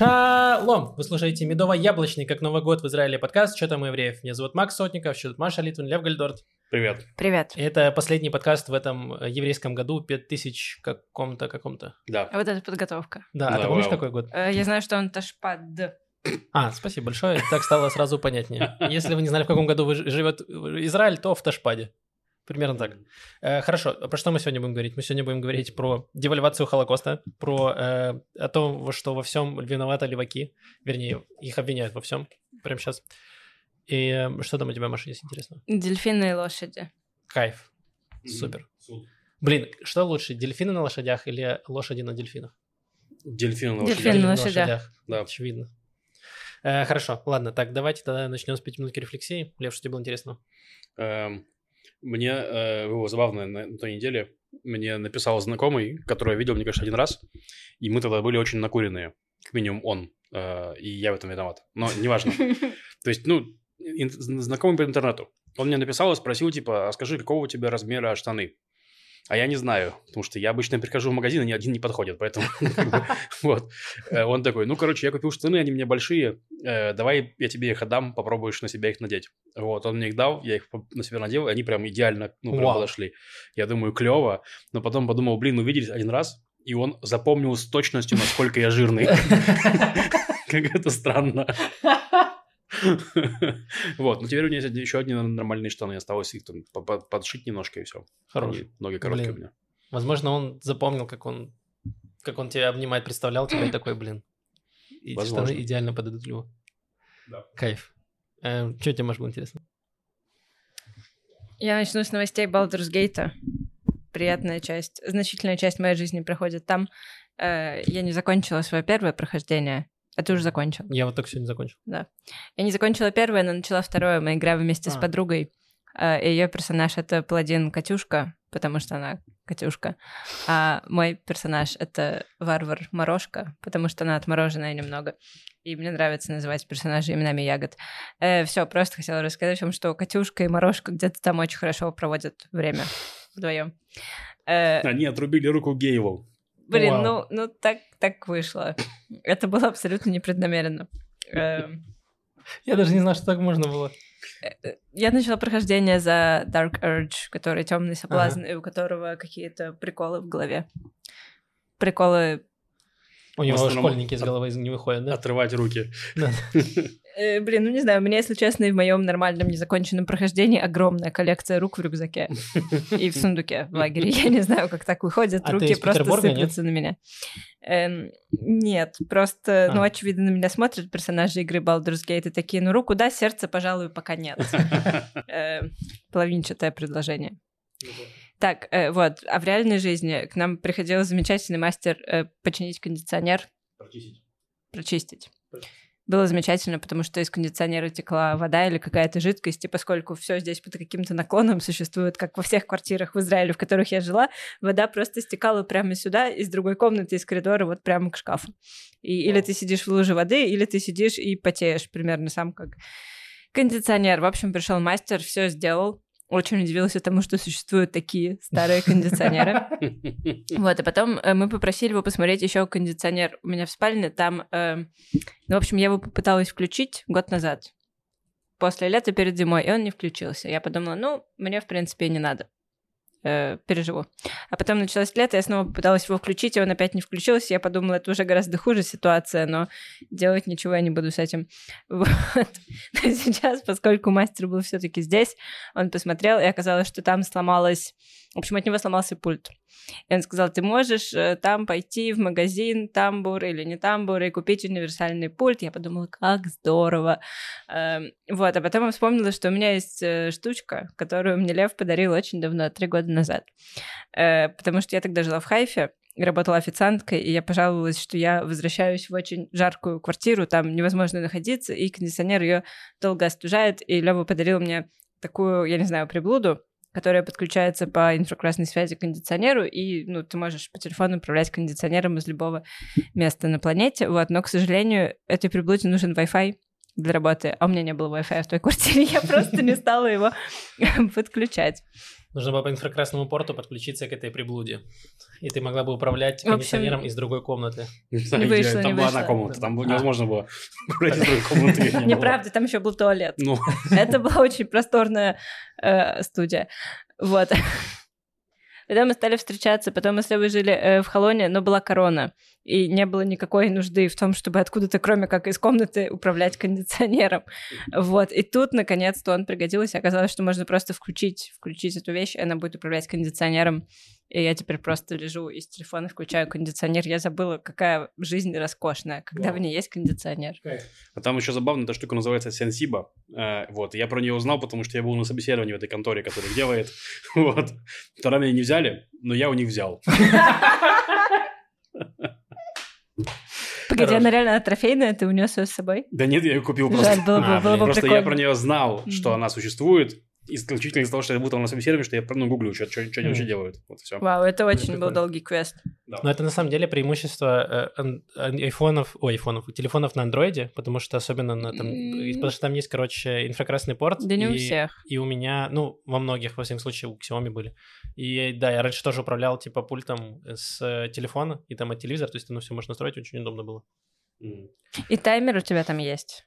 Шалом! Вы слушаете Медово-Яблочный, как Новый год в Израиле подкаст «Что там у евреев?». Меня зовут Макс Сотников, еще тут Маша Литвин, Лев Гальдорт. Привет. Привет. Это последний подкаст в этом э, еврейском году, 5000 каком-то, каком-то. Да. А вот это подготовка. Да, а Да, ты помнишь, какой год? Э, Я знаю, что он Ташпад. А, спасибо большое, так стало сразу понятнее. Если вы не знали, в каком году вы живет Израиль, то в Ташпаде. Примерно так. Э, хорошо, про что мы сегодня будем говорить? Мы сегодня будем говорить про девальвацию Холокоста, про э, о том, что во всем виноваты леваки, вернее, их обвиняют во всем прямо сейчас. И э, что там у тебя, Маша, есть интересно? Дельфины и лошади. Кайф. Супер. Блин, что лучше, дельфины на лошадях или лошади на дельфинах? Дельфин на лошадях. на лошадях. Да. Очевидно. Э, хорошо, ладно, так, давайте тогда начнем с пяти минутки рефлексии. Лев, что тебе было интересно? Эм, Мне э, было забавно на на той неделе. Мне написал знакомый, которого я видел, мне кажется, один раз. И мы тогда были очень накуренные. Как минимум он. Э, И я в этом виноват. Но неважно. То есть, ну, знакомый по интернету. Он мне написал и спросил, типа, а скажи, какого у тебя размера штаны? А я не знаю, потому что я обычно прихожу в магазин, и ни один не подходит, поэтому вот. Э, Он такой, ну, короче, я купил штаны, они у меня большие, э, давай я тебе их отдам, попробуешь на себя их надеть. Вот, он мне их дал, я их на себя надел, и они прям идеально, ну, прям подошли. Я думаю, клево, но потом подумал, блин, увиделись один раз, и он запомнил с точностью, насколько я жирный. Как это странно. Вот, но теперь у меня есть еще одни нормальные штаны, осталось их там по- по- подшить немножко и все. Хорош. Ноги короткие у меня. Возможно, он запомнил, как он, как он тебя обнимает, представлял тебя и такой, блин. И эти Возможно. штаны идеально подойдут Льву. Да. Кайф. Э, что тебе, Маш, было интересно? Я начну с новостей Baldur's Gate. Приятная часть, значительная часть моей жизни проходит там. Э, Я не закончила свое первое прохождение. А ты уже закончил. Я вот только сегодня закончил. Я не закончила первое, но начала второе. Мы играем вместе с А. подругой. Э, и Ее персонаж это паладин Катюшка, потому что она Катюшка. А мой персонаж это варвар Морошка, потому что она отмороженная немного. И мне нравится называть персонажей именами ягод. все, просто хотела рассказать вам, что Катюшка и Морошка где-то там очень хорошо проводят время вдвоем. Э, Они отрубили руку Гееву. Блин, Вау. ну, ну так, так вышло. Это было абсолютно непреднамеренно. Э, Я даже не знал, что так можно было. Э, Я начала прохождение за Dark Urge, который темный соблазн, и у которого какие-то приколы в голове. Приколы. У него школьники из головы не выходят, да? Отрывать руки. Э, блин, ну не знаю, у меня, если честно, и в моем нормальном незаконченном прохождении огромная коллекция рук в рюкзаке и в сундуке в лагере. Я не знаю, как так выходит. А Руки просто Петербурга, нет? сыплются на меня. Эм, Нет, просто, ну, А. очевидно, на меня смотрят персонажи игры Baldur's Gate и такие, ну, руку да, сердце, пожалуй, пока нет. Э, Половинчатое предложение. Так, э, вот, а в реальной жизни к нам приходил замечательный мастер э, починить кондиционер, прочистить. Было замечательно, потому что из кондиционера текла вода или какая-то жидкость, и поскольку все здесь под каким-то наклоном существует, как во всех квартирах в Израиле, в которых я жила, вода просто стекала прямо сюда, из другой комнаты, из коридора, вот прямо к шкафу. И, или ты сидишь в луже воды, или ты сидишь и потеешь, примерно сам как кондиционер. В общем, пришел мастер, все сделал. Очень удивился тому, что существуют такие старые кондиционеры. Вот, и потом э, мы попросили его посмотреть еще кондиционер у меня в спальне. Там, э, ну, в общем, я его попыталась включить год назад, после лета перед зимой, и он не включился. Я подумала, ну, мне, в принципе, не надо. Э, переживу. А потом началось лето, я снова попыталась его включить, и он опять не включился. Я подумала, это уже гораздо хуже ситуация, но делать ничего я не буду с этим. Вот. Но сейчас, поскольку мастер был все-таки здесь, он посмотрел, и оказалось, что там сломалась... В общем, от него сломался пульт. И он сказал, ты можешь э, там пойти в магазин тамбур или не тамбур и купить универсальный пульт. Я подумала, как здорово. Эм, Вот, а потом я вспомнила, что у меня есть э, штучка, которую мне Лев подарил очень давно, три года назад. Э, Потому что я тогда жила в Хайфе, работала официанткой, и я пожаловалась, что я возвращаюсь в очень жаркую квартиру, там невозможно находиться, и кондиционер ее долго остужает, и Лева подарил мне такую, я не знаю, приблуду, которая подключается по инфракрасной связи к кондиционеру, и ну, ты можешь по телефону управлять кондиционером из любого места на планете. Вот. Но, к сожалению, этой приблуде нужен Wi-Fi для работы, а у меня не было Wi-Fi в той квартире, я просто не стала его подключать. Нужно было по инфракрасному порту подключиться к этой приблуде. И ты могла бы управлять кондиционером из другой комнаты. Не вышло, Там не была вышло. одна комната, там было А. невозможно было комнату. её не было. Неправда, там еще был туалет. Ну, Это была очень просторная э, студия. Вот. Потом мы стали встречаться, потом мы с Левой жили э, в Холоне, но была корона, и не было никакой нужды в том, чтобы откуда-то, кроме как из комнаты, управлять кондиционером. Вот. И тут, наконец-то, он пригодился. Оказалось, что можно просто включить, включить эту вещь, и она будет управлять кондиционером. И я теперь просто лежу и с телефона включаю кондиционер. Я забыла, какая жизнь роскошная, когда Вау. в ней есть кондиционер. а там еще забавно, эта штука называется Сенсиба. Э, Вот, я про нее узнал, потому что я был на собеседовании в этой конторе, которая их делает. Вот. Тогда меня не взяли, но я у них взял. Погоди, Хорош. она реально трофейная, ты унес ее с собой? Да нет, я ее купил просто. Жаль, было бы, А, было бы. Просто я прикольно. про нее знал, что она существует, исключительно из-за того, что я был там на собеседовании, что я ну, гуглю, что, что, они вообще делают. Вот все. Вау, это очень был прикольно. долгий квест. Но это на самом деле преимущество э, айфонов, ой, айфонов, телефонов на андроиде, потому что особенно на там, М. потому что там есть, короче, инфракрасный порт. Да не у и- всех. И у меня, ну, во многих, во всяком случае, у Xiaomi были. И да, я раньше тоже управлял, типа, пультом с телефона и там от телевизора, то есть там все можно настроить, очень удобно было. И таймер у тебя там есть.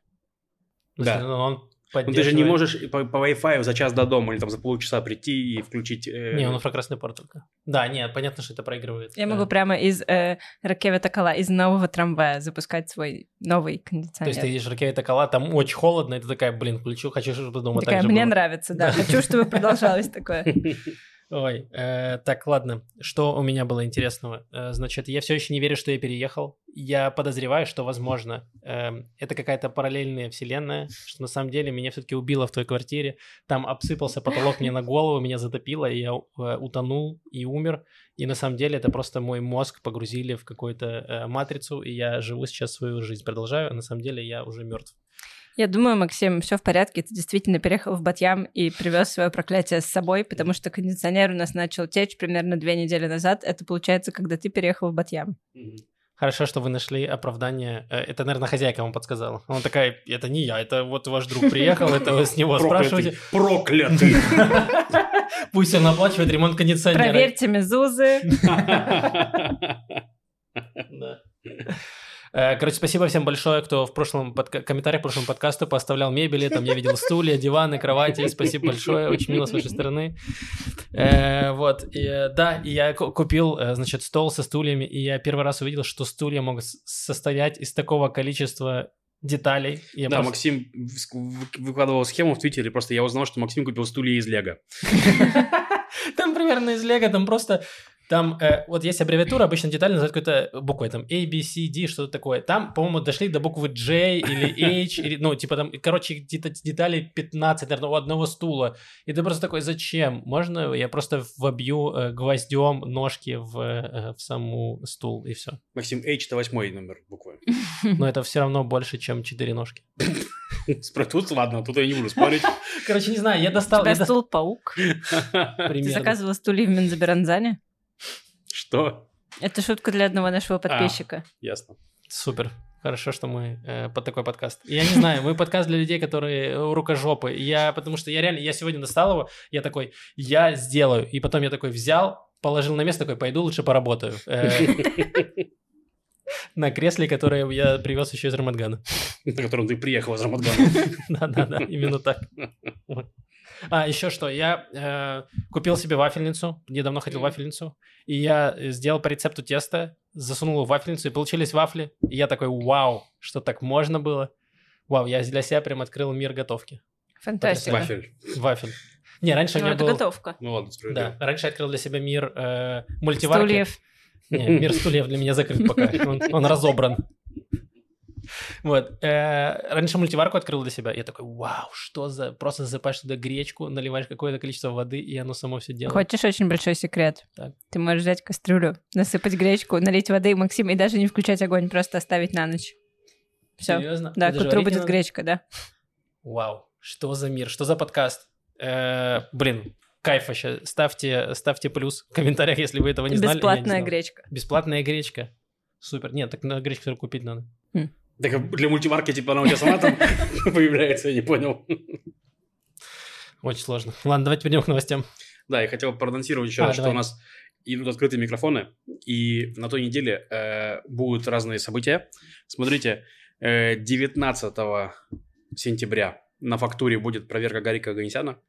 Ну, Да. ну, он Ну, ты же не можешь по, по Wi-Fi за час до дома или там за полчаса прийти и включить... э, Не, он инфракрасный порт только. Да, нет, понятно, что это проигрывает. Я Э, могу прямо из э, Ракевета Кала, из нового трамвая запускать свой новый То кондиционер. есть ты едешь в ракете кола, там очень холодно, и ты такая, блин, включу, хочу, чтобы дома Такая, так же мне было». нравится, да. Хочу, чтобы продолжалось такое. Ой, э, так, ладно. Что у меня было интересного? Э, значит, я все еще не верю, что я переехал. Я подозреваю, что, возможно, эм, это какая-то параллельная вселенная, что на самом деле меня все-таки убило в той квартире. Там обсыпался потолок мне на голову, меня затопило, и я э, утонул и умер. И на самом деле это просто мой мозг погрузили в какую-то э, матрицу, и я живу сейчас свою жизнь, продолжаю, а на самом деле я уже мертв. Я думаю, Максим, все в порядке. Ты действительно переехал в Батьям и привез свое проклятие с собой, потому что кондиционер у нас начал течь примерно две недели назад. Это получается, когда ты переехал в Батьям. Хорошо, что вы нашли оправдание. Э, Это, наверное, хозяйка вам подсказала. Она такая, это не я, это вот ваш друг приехал, это вы с него спрашиваете. Проклятый! Проклятый! Пусть он оплачивает ремонт кондиционера. Проверьте мезузы. Да. Э, Короче, спасибо всем большое, кто в прошлом подка- комментариях к прошлому подкасту поставлял мебели, там я видел стулья, диваны, кровати, спасибо большое, очень мило с вашей стороны. Э, Вот, и, э, да, и я ку- купил, значит, стол со стульями, и я первый раз увидел, что стулья могут состоять из такого количества деталей. Я Да, просто- Максим выкладывал схему в Твиттере, просто я узнал, что Максим купил стулья из Лего. Там примерно из Лего, там просто... Там э, вот есть аббревиатура, обычно детали называют какой-то буквой, там A, B, C, D, что-то такое. Там, по-моему, дошли до буквы J или H, или, ну, типа там, короче, где-то деталей 15, наверное, у одного стула. И ты просто такой, зачем? Можно я просто вобью э, гвоздем ножки в, э, в саму стул, и все. Максим H это восьмой номер буквы. Но это все равно больше, чем 4 ножки. Тут ладно, тут я не буду спорить. Короче, не знаю, я У достал... тебя я дос- стул-паук. Ты заказывал стулья в Минзаберанзане? Что? Это шутка для одного нашего подписчика. Ясно. Супер. Хорошо, что мы э, под такой подкаст. Я не знаю, мы подкаст для людей, которые э, рукожопы. Я, потому что я реально, я сегодня достал его, я такой, я сделаю. И потом я такой взял, положил на место, такой, пойду лучше поработаю. Э, На кресле, которое я привез еще из Рамадгана. На котором ты приехал из Рамадгана. Да-да-да, именно так. А, еще что, я э, купил себе вафельницу, недавно хотел Мгм. вафельницу, и я э, сделал по рецепту теста, засунул его в вафельницу, и получились вафли. И я такой, вау, что так можно было. Вау, я для себя прям открыл мир готовки. Фантастика. Вафель. Вафель. Не, раньше у Ну, меня это был... готовка. Ну ладно, Да, справедливо. раньше я открыл для себя мир э, мультиварки. Стульев. Не, мир стульев для меня закрыт пока. Он, он разобран. Вот. э, раньше мультиварку открыл для себя. Я такой, вау, что за... Просто засыпаешь туда гречку, наливаешь какое-то количество воды, и оно само все делает. Хочешь очень большой секрет? Так. Ты можешь взять кастрюлю, насыпать гречку, налить воды, Максим, и даже не включать огонь, просто оставить на ночь. Все. Серьезно? Да, к утру будет надо? гречка, да. Вау, что за мир, что за подкаст? Э, блин, кайф вообще. Ставьте, ставьте плюс в комментариях, если вы этого не знали. Бесплатная гречка. Бесплатная гречка. Супер. Нет, так на гречку купить надо. Хм. Так для мультиварки, типа, она у тебя сама там появляется, я не понял. Очень сложно. Ладно, давайте перейдем к новостям. Да, я хотел проанонсировать еще А, раз, что у нас идут открытые микрофоны, и на той неделе э, будут разные события. Смотрите, э, 19 сентября на фактуре будет проверка Гарика Аганесяна.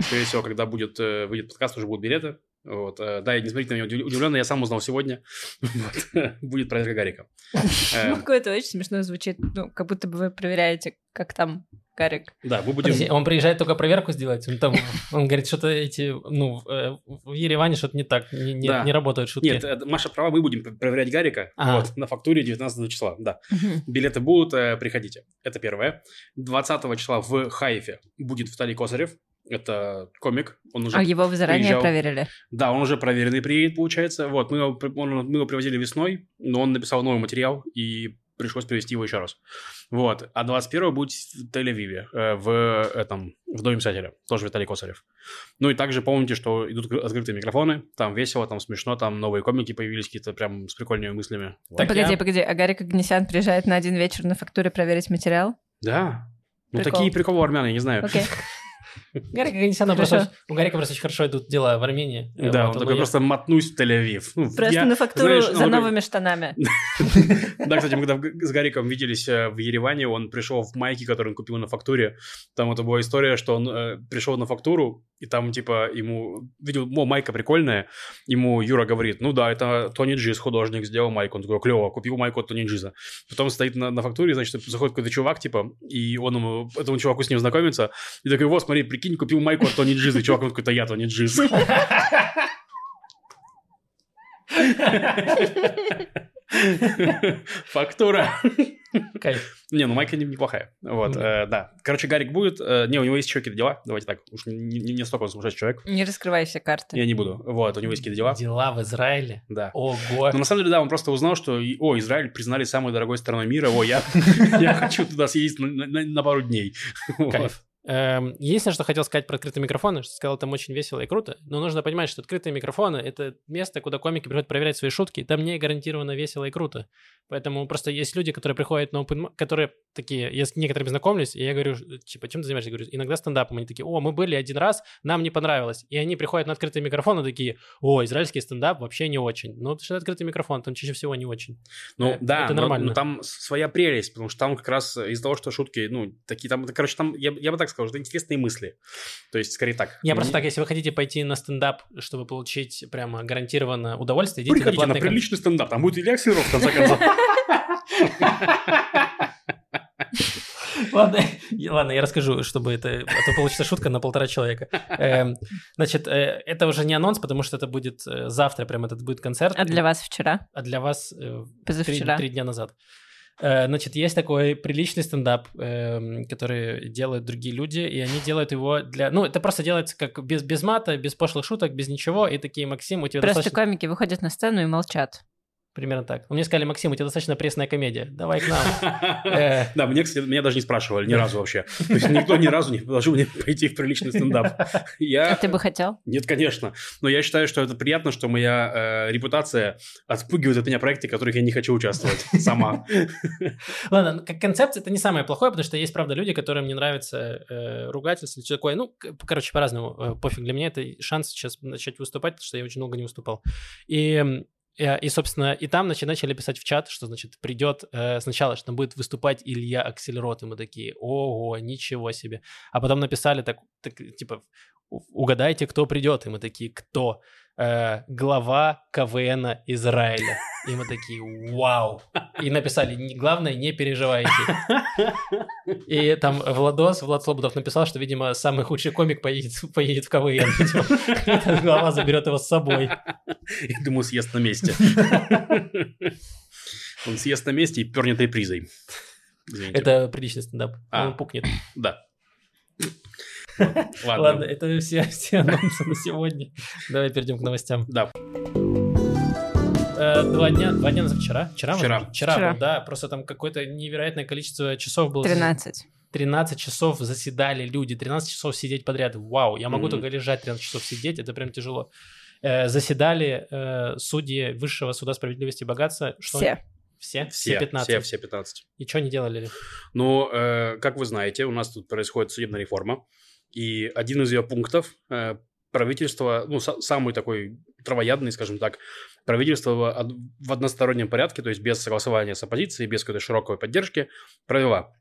Скорее всего, когда будет, э, выйдет подкаст, уже будут билеты. Вот, э, да, и не смотрите на меня удивленно, я сам узнал сегодня. Вот, будет проверка Гарика. Э, Ну, какое-то очень смешно звучит. Ну, как будто бы вы проверяете, как там Гарик. Да, мы будем... Подожди, он приезжает только проверку сделать. Он, там, он говорит, что-то эти, ну, в, э, Ереване что-то не так, не, не- Да. не работают шутки. Нет, э, Маша права, мы будем проверять Гарика Ага. вот, на фактуре 19 числа, да. Билеты будут, э, приходите. Это первое. 20 числа в Хайфе будет Виталий Косарев. Это комик. Он уже... А его вы заранее приезжал. проверили? Да, он уже проверенный приедет, получается. Вот, мы его, он- мы его привозили весной, но он написал новый материал, и пришлось привезти его еще раз. Вот. А 21 будет в Тель-Авиве, э, в этом, в Доме писателя. Тоже Виталий Косарев. Ну и также помните, что идут откры- открытые микрофоны. Там весело, там смешно, там новые комики появились какие-то прям с прикольными мыслями. Вот. Так погоди, я- погоди, а Гарик Агнесян приезжает на один вечер на фактуре проверить материал? Да. Ну, Прикол. такие приколы армян, я не знаю. Окей. Гарик Аганесяна Хорошо. просто, у Гарика просто очень хорошо идут дела в Армении. Да, Вот, он такой просто мотнусь в Тель-Авив. Ну, Просто я- на фактуру знаешь, за такой- новыми штанами. Да, кстати, мы когда с Гариком виделись э, в Ереване, он пришел в майке, которую он купил на фактуре. Там это была история, что он э, пришел на фактуру, и там, типа, ему... Видел, майка прикольная. Ему Юра говорит, ну да, это Тони Джиз, художник, сделал майку. Он такой, клево, купил майку от Тони Джиза. Потом стоит на, на фактуре, значит, заходит какой-то чувак, типа, и он ему, этому чуваку с ним знакомится, и такой, вот, смотри, прикинь, купил майку от Тони Джиза. И чувак, он такой, это я Тони Джиз. Фактура. Кайф. Не, ну майка не- неплохая. Вот, Да. э, да. Короче, Гарик будет. э, не, у него есть еще какие-то дела. Давайте так. Уж не, не, столько он сумасшедший человек. Не раскрывай все карты. Я не буду. Вот, у него есть какие-то дела. Дела в Израиле. Да. Ого. Но на самом деле, да, он просто узнал, что, о, Израиль признали самой дорогой страной мира. О, я, я хочу туда съездить на, на- на пару дней. Кайф. Эм, Единственное, что хотел сказать про открытые микрофоны, что сказал, там очень весело и круто, но нужно понимать, что открытые микрофоны — это место, куда комики приходят проверять свои шутки, там не гарантированно весело и круто. Поэтому просто есть люди, которые приходят на open которые такие, я с некоторыми знакомлюсь, и я говорю, типа, чем ты занимаешься? Я говорю, иногда стендапом. Они такие, о, мы были один раз, нам не понравилось. И они приходят на открытый микрофон и такие, о, израильский стендап вообще не очень. Ну, потому что открытый микрофон, там чаще всего не очень. Ну, Э, да, это но- нормально. но там своя прелесть, потому что там как раз из-за того, что шутки, ну, такие там, короче, там, я, я бы так сказал, что это интересные мысли. То есть, скорее так. Я просто так, если вы хотите пойти на стендап, чтобы получить прямо гарантированно удовольствие, идите Приходите на на приличный стендап, там будет Илья Аксенов, в конце концов. Ладно, я- ладно, я расскажу, чтобы это... А то получится шутка на полтора человека. Эм, Значит, э, это уже не анонс, потому что это будет э, завтра, прям этот будет концерт. А для вас вчера? А для вас э, Позавчера? три дня назад. Э, Значит, есть такой приличный стендап, эм, который делают другие люди, и они делают его для... Ну, это просто делается как без, без мата, без пошлых шуток, без ничего, и такие, Максим, у тебя Просто достаточно... комики выходят на сцену и молчат. Примерно так. Мне сказали, Максим, у тебя достаточно пресная комедия, давай к нам. Э. Да, мне, кстати, меня даже не спрашивали ни разу вообще. То есть никто ни разу не предложил мне пойти в приличный стендап. А ты бы хотел? Нет, конечно. Но я считаю, что это приятно, что моя э, репутация отпугивает от меня проекты, в которых я не хочу участвовать сама. Ладно, ну, как концепция это не самое плохое, потому что есть, правда, люди, которым не нравится э, ругательство или что такое. Ну, короче, по-разному. Пофиг. Для меня это шанс сейчас начать выступать, потому что я очень долго не выступал. И, и собственно, и там начали, писать в чат, что, значит, придет э, сначала, что будет выступать Илья Аксельрот, и мы такие, ого, ничего себе. А потом написали так, так, типа, «У- угадайте, кто придет, и мы такие, кто? Э, глава КВН Израиля. И мы такие, вау. И написали, «Не- главное, не переживайте. И там Владос, Влад Слободов написал, что, видимо, самый худший комик поедет, поедет в КВН. Эта глава заберет его с собой. Я думаю, съест на месте. Он съест на месте и пернет репризой. Извините. Это приличный стендап. А. Он пукнет. Да. Ладно, Ладно. это все, все анонсы на сегодня. Давай перейдем к новостям. Да. Э, Два дня, два дня назад, вчера? Вчера? Вчера. Вчера, да. Просто там какое-то невероятное количество часов было. 13. 13 часов заседали люди, 13 часов сидеть подряд. Вау, я могу Мгм. только лежать 13 часов сидеть, это прям тяжело. Э, заседали э, судьи Высшего суда справедливости и богатства. Что Все. Все? Все, 15? все, все 15. И что они делали? Ну, э, как вы знаете, у нас тут происходит судебная реформа, и один из ее пунктов э, правительство, ну, са- самый такой травоядный, скажем так, правительство в одностороннем порядке, то есть без согласования с оппозицией, без какой-то широкой поддержки, провела.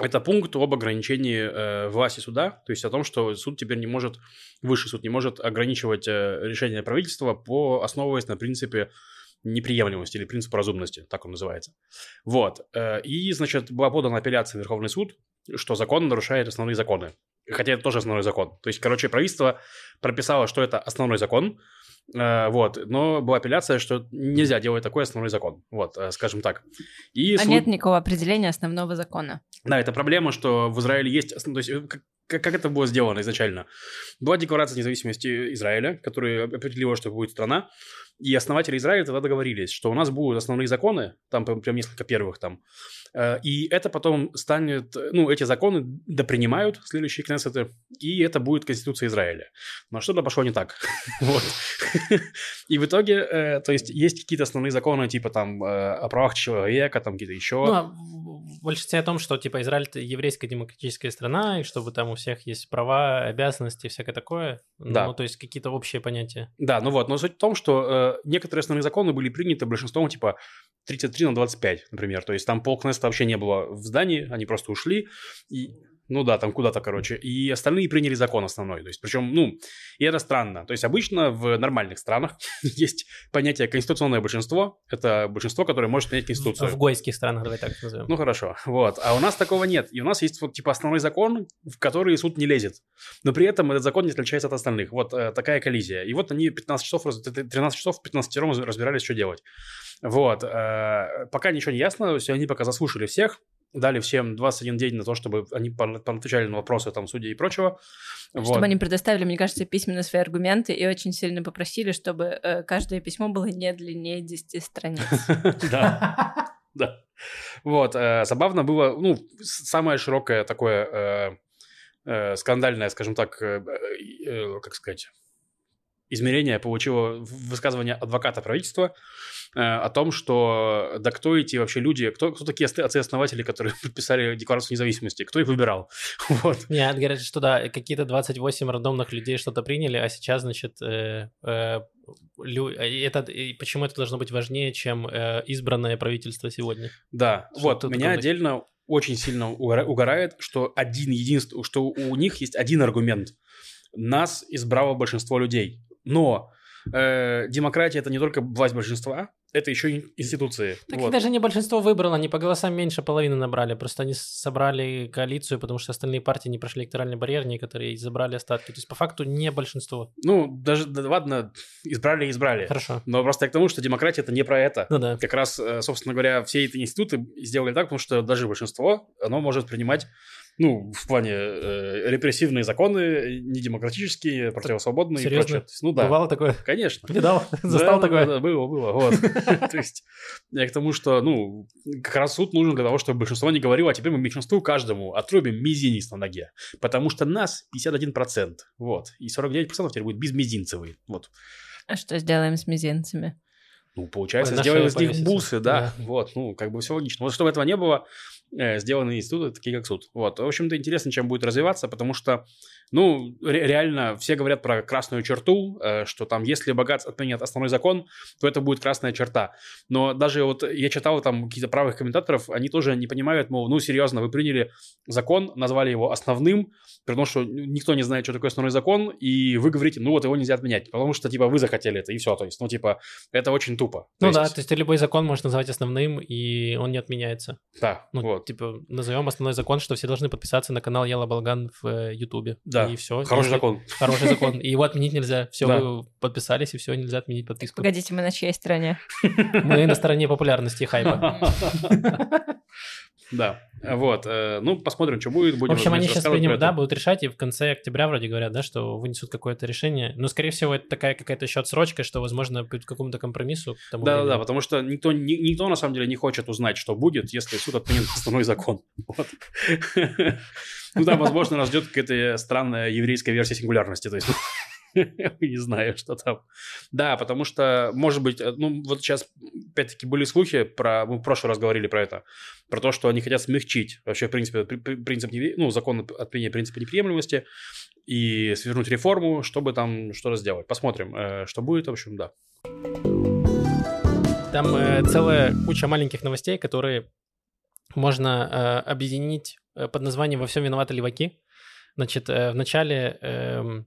Это пункт об ограничении э, власти суда, то есть о том, что суд теперь не может, высший суд не может ограничивать э, решение правительства, по, основываясь на принципе неприемлемости или принципу разумности, так он называется. Вот. Э, И, значит, была подана апелляция в Верховный суд, что закон нарушает основные законы. Хотя это тоже основной закон. То есть, короче, правительство прописало, что это основной закон, э, вот, но была апелляция, что нельзя делать такой основной закон, вот, э, скажем так. И А суд- нет никакого определения основного закона. да, это проблема, что в Израиле есть... основ- То есть, э, как- как это было сделано изначально? Была декларация независимости Израиля, которая определила, что будет страна, и основатели Израиля тогда договорились, что у нас будут основные законы, там прям несколько первых там, э, и это потом станет... Ну, эти законы допринимают следующие кнессеты, и это будет Конституция Израиля. Но что-то пошло не так. Вот. И в итоге, э, то есть, есть какие-то основные законы, типа там э, о правах человека, там какие-то еще... Ну, а в большинстве о том, что, типа, Израиль — это еврейская демократическая страна, и чтобы там у всех есть права, обязанности всякое такое. Да. Ну, то есть какие-то общие понятия. Да, ну вот, но суть в том, что некоторые основные законы были приняты большинством, типа, 33 на 25, например. То есть там полкнеста вообще не было в здании, они просто ушли. И, ну да, там куда-то, короче. И остальные приняли закон основной. То есть, причем, ну, и это странно. То есть обычно в нормальных странах есть понятие конституционное большинство. Это большинство, которое может принять конституцию. В гойских странах, давай так назовем. Ну хорошо, вот. А у нас такого нет. И у нас есть вот типа основной закон, в который суд не лезет. Но при этом этот закон не отличается от остальных. Вот э, такая коллизия. И вот они 15 часов, раз- 13 часов 15 раз- разбирались, что делать. Вот. э, пока ничего не ясно. То есть они пока заслушали всех. Дали всем 21 день на то, чтобы они поотвечали на вопросы там судей и прочего. Вот. Чтобы они предоставили, мне кажется, письменно свои аргументы и очень сильно попросили, чтобы э, каждое письмо было не длиннее 10 страниц. Да. Да. Вот, э, забавно было, ну, самое широкое такое э, э, скандальное, скажем так, как сказать, измерение получило высказывание адвоката правительства э, о том, что да кто эти вообще люди, кто, кто такие отцы-основатели, которые подписали Декларацию независимости, кто их выбирал? Вот. Нет, говорят, что да, какие-то 28 рандомных людей что-то приняли, а сейчас, значит, э, э, лю- и это, и почему это должно быть важнее, чем э, избранное правительство сегодня? Да, Что вот, меня такое? отдельно очень сильно угора- угорает, что один единственный, что у них есть один аргумент. Нас избрало большинство людей. Но э, демократия это не только власть большинства, это еще и институции. Так Вот. даже не большинство выбрало, они по голосам меньше половины набрали, просто они собрали коалицию, потому что остальные партии не прошли электоральный барьер, некоторые забрали остатки. То есть по факту не большинство. Ну, даже, да ладно, избрали и избрали. Хорошо. Но просто я к тому, что демократия это не про это. Ну да. Как раз, э, собственно говоря, все эти институты сделали так, потому что даже большинство, оно может принимать, ну, в плане э, репрессивные законы, недемократические, противосвободные и Серьезно? прочее. То есть, Ну да, Бывало такое? конечно. Видал? Застал Да, такое? да, да, было, было, вот. То есть, я к тому, что, ну, как раз суд нужен для того, чтобы большинство не говорило, а теперь мы меньшинству каждому отрубим мизинец на ноге. Потому что нас 51%, вот. И 49% теперь будет безмизинцевые, вот. А что сделаем с мизинцами? Ну, получается, Ой, сделаем из них бусы, да. Да. Вот, ну, как бы все логично. Вот чтобы этого не было, э, сделаны институты такие, как суд. Вот. В общем-то, интересно, чем будет развиваться, потому что, ну, ре- реально, все говорят про красную черту, э, что там, если богат отменят основной закон, то это будет красная черта. Но даже вот я читал там какие-то правых комментаторов, они тоже не понимают, мол, ну, серьезно, вы приняли закон, назвали его основным, при том, что никто не знает, что такое основной закон, и вы говорите, ну, вот его нельзя отменять, потому что, типа, вы захотели это, и все. То есть, ну, типа, это очень тупо. Ну То да, есть- то есть ты любой закон можешь назвать основным, и он не отменяется. Да, Ну, вот. типа, назовем основной закон, что все должны подписаться на канал Яла Балган в э, Ютубе. Да, И все. Хороший закон. Хороший закон. И его отменить нельзя. Все, Да. вы подписались, и все, нельзя отменить подписку. Погодите, мы на чьей стороне? Мы на стороне популярности и хайпа. Да, вот. э, Ну, посмотрим, что будет. В Будем общем, они сейчас про да, будут решать, и в конце октября вроде говорят, да, что вынесут какое-то решение. Но, скорее всего, это такая какая-то еще отсрочка, что, возможно, будет к какому-то компромиссу. к тому Да, да, времени. да, потому что никто, ни- никто на самом деле не хочет узнать, что будет, если суд отменит основной закон. Ну да, возможно, нас ждет какая-то странная еврейская версия сингулярности. То есть Не знаю, что там. Да, потому что, может быть, э, ну, вот сейчас, опять-таки, были слухи про... Мы в прошлый раз говорили про это. Про то, что они хотят смягчить вообще, в принципе, принцип... Ну, закон отменения принципа неприемлемости и свернуть реформу, чтобы там что-то сделать. Посмотрим, э, что будет. В общем, да. Там э, целая куча маленьких новостей, которые можно э, объединить э, под названием «Во всем виноваты леваки». Значит, э, в начале э,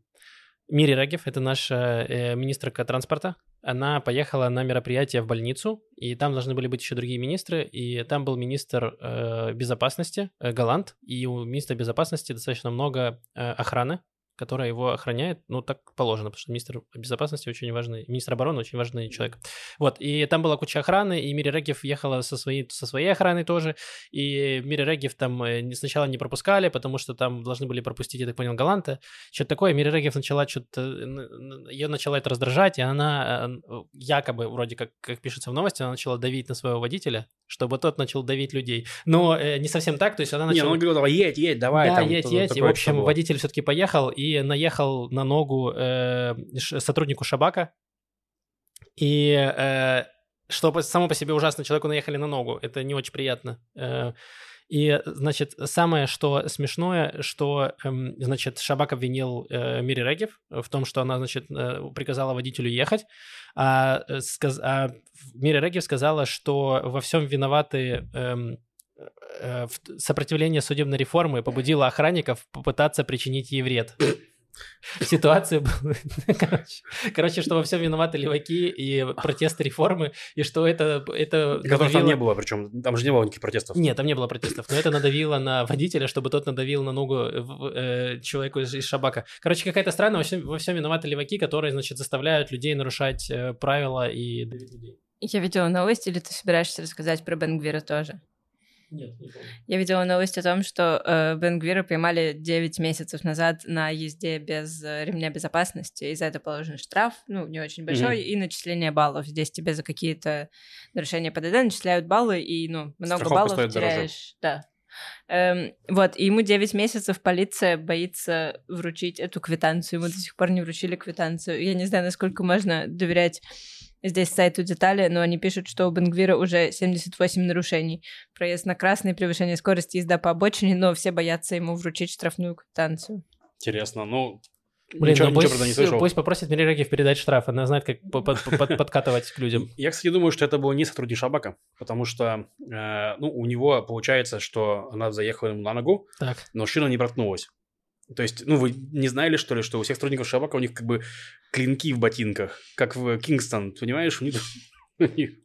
Мири Регев, это наша э, министрка транспорта, она поехала на мероприятие в больницу, и там должны были быть еще другие министры, и там был министр э, безопасности э, Галант, и у министра безопасности достаточно много э, охраны, которая его охраняет, ну, так положено, потому что министр безопасности очень важный, министр обороны очень важный человек. Вот, и там была куча охраны, и Мири Регев ехала со своей, со своей охраной тоже, и Мири Регев там э, сначала не пропускали, потому что там должны были пропустить, я так понял, Галанта, что-то такое, Мири Регев начала что-то, ее начала это раздражать, и она э, якобы, вроде как, как пишется в новости, она начала давить на своего водителя, чтобы тот начал давить людей. Но э, не совсем так, то есть она начала... Не, ну, он говорил, давай, едь, едь, давай. Да, там, едь, едь, и, в общем, водитель все-таки поехал и наехал на ногу э, сотруднику Шабака, и э, что само по себе ужасно, человеку наехали на ногу, это не очень приятно. Э, и, значит, самое, что смешное, что, эм, значит, Шабак обвинил э, Мири Регев в том, что она, значит, э, приказала водителю ехать, а, э, сказ... а Мири Регев сказала, что во всем виноваты эм, э, сопротивление судебной реформы побудило охранников попытаться причинить ей вред. Ситуация была... короче, короче, что во всем виноваты леваки и протесты реформы, и что это... это Которых надавило... там не было, причем там же не было никаких протестов. Нет, там не было протестов, но это надавило на водителя, чтобы тот надавил на ногу э, человеку из, из Шабака. Короче, какая-то странная, во всем, во всем виноваты леваки, которые, значит, заставляют людей нарушать э, правила и давить людей. Я видела новость, или ты собираешься рассказать про Бенгвира тоже? Нет, не помню. Я видела новость о том, что э, Бенгвира поймали 9 месяцев назад на езде без э, ремня безопасности, и за это положен штраф, ну, не очень большой, mm-hmm. и начисление баллов. Здесь тебе за какие-то нарушения ПДД начисляют баллы, и, ну, много Страховка баллов теряешь. Дороже. Да. Эм, вот, и ему 9 месяцев полиция боится вручить эту квитанцию. Ему до сих пор не вручили квитанцию. Я не знаю, насколько можно доверять Здесь сайту детали, но они пишут, что у Бенгвира уже 78 нарушений. Проезд на красный, превышение скорости, езда по обочине, но все боятся ему вручить штрафную квитанцию. Интересно, ну... Блин, ничего, ну пусть, ничего не слышал. пусть попросит Мирирегев передать штраф, она знает, как подкатывать к людям. Я, кстати, думаю, что это был не сотрудник Шабака, потому что э, ну, у него получается, что она заехала ему на ногу, так. но шина не проткнулась. То есть, ну, вы не знали, что ли, что у всех сотрудников Шабака у них как бы клинки в ботинках, как в Кингстон, понимаешь? У них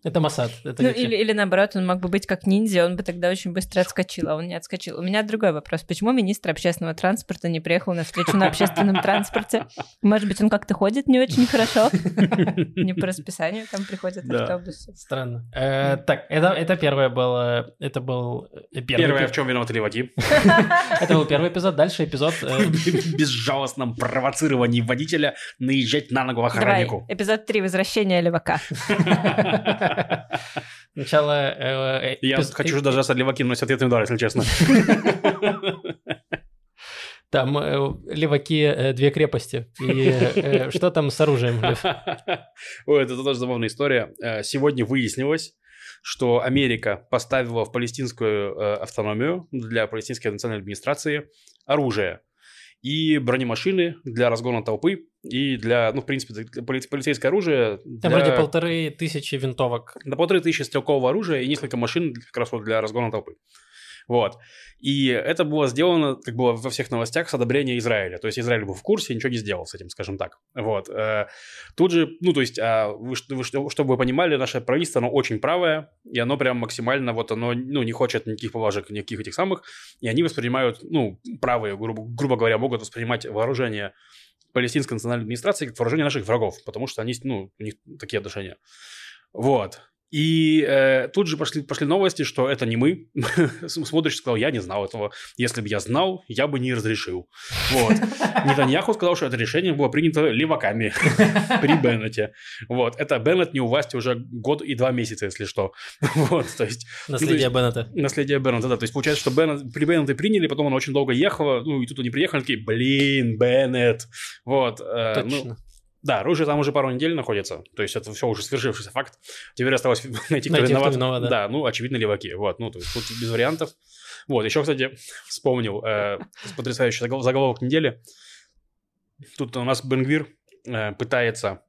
Это Масад. Это ну, или, или наоборот, он мог бы быть как ниндзя, он бы тогда очень быстро отскочил, а он не отскочил. У меня другой вопрос. Почему министр общественного транспорта не приехал на встречу на общественном транспорте? Может быть, он как-то ходит не очень хорошо? Не по расписанию там приходят автобусы. Странно. Э, так, это первое было... Это был э, первый... Первое, в чем виноваты леваки. Это был первый эпизод. Дальше эпизод... Э, Безжалостном провоцировании водителя наезжать на ногу охраннику. Эпизод 3. Возвращение левака. Сначала... Э, э, Я хочу даже Леваки носить ответный удар, если честно. Там э, леваки две крепости. И что там с оружием? Ой, это тоже забавная история. Сегодня выяснилось, что Америка поставила в палестинскую автономию для палестинской национальной администрации оружие и бронемашины для разгона толпы, и для, ну, в принципе, полицейское оружие. Для... вроде полторы тысячи винтовок. На полторы тысячи стрелкового оружия и несколько машин как раз вот для разгона толпы. Вот. И это было сделано, как было во всех новостях, с одобрения Израиля. То есть Израиль был в курсе, ничего не сделал с этим, скажем так. Вот. Э, тут же, ну, то есть, а, вы, вы, чтобы вы понимали, наше правительство, оно очень правое, и оно прям максимально, вот оно, ну, не хочет никаких положек, никаких этих самых, и они воспринимают, ну, правые, грубо, грубо говоря, могут воспринимать вооружение палестинской национальной администрации как вооружение наших врагов, потому что они, ну, у них такие отношения. Вот. И э, тут же пошли, пошли новости, что это не мы. Смотришь, сказал, я не знал этого. Если бы я знал, я бы не разрешил. Вот. Нетаньяху сказал, что это решение было принято леваками при Беннете. Вот. Это Беннет не у власти уже год и два месяца, если что. Вот, то есть... Наследие Беннета. Наследие Беннета, да. То есть получается, что Беннет, при Беннете приняли, потом он очень долго ехал, ну и тут они приехали, такие, блин, Беннет. Вот. Э, ну, Точно. Да, оружие там уже пару недель находится, то есть это все уже свершившийся факт. Теперь осталось найти, кто найти, виноват. Кто виноват да. да, ну, очевидно, леваки. Вот, ну, то есть тут без вариантов. Вот, еще, кстати, вспомнил э, потрясающий заголовок недели. Тут у нас Бенгвир э, пытается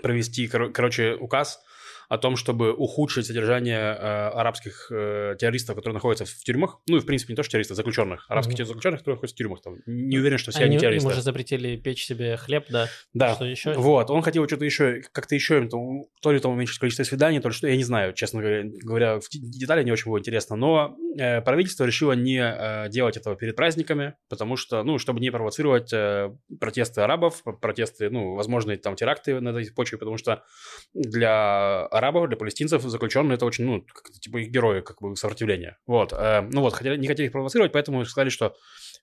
провести, кор- короче, указ о том, чтобы ухудшить содержание э, арабских э, террористов, которые находятся в тюрьмах. Ну и, в принципе, не то, что террористов, заключенных. Арабских mm-hmm. заключенных, которые находятся в тюрьмах. Там. Не уверен, что все они, они террористы. Им уже запретили печь себе хлеб, да? Да. Что еще? Вот. Он хотел что-то еще, как-то еще им, там, то ли там уменьшить количество свиданий, то ли что, я не знаю, честно говоря. В детали не очень было интересно. Но э, правительство решило не э, делать этого перед праздниками, потому что, ну, чтобы не провоцировать э, протесты арабов, протесты, ну, возможные там теракты на этой почве, потому что для арабов, для палестинцев заключенные это очень, ну, типа их герои, как бы сопротивления. Вот. Э, ну вот, хотели, не хотели их провоцировать, поэтому сказали, что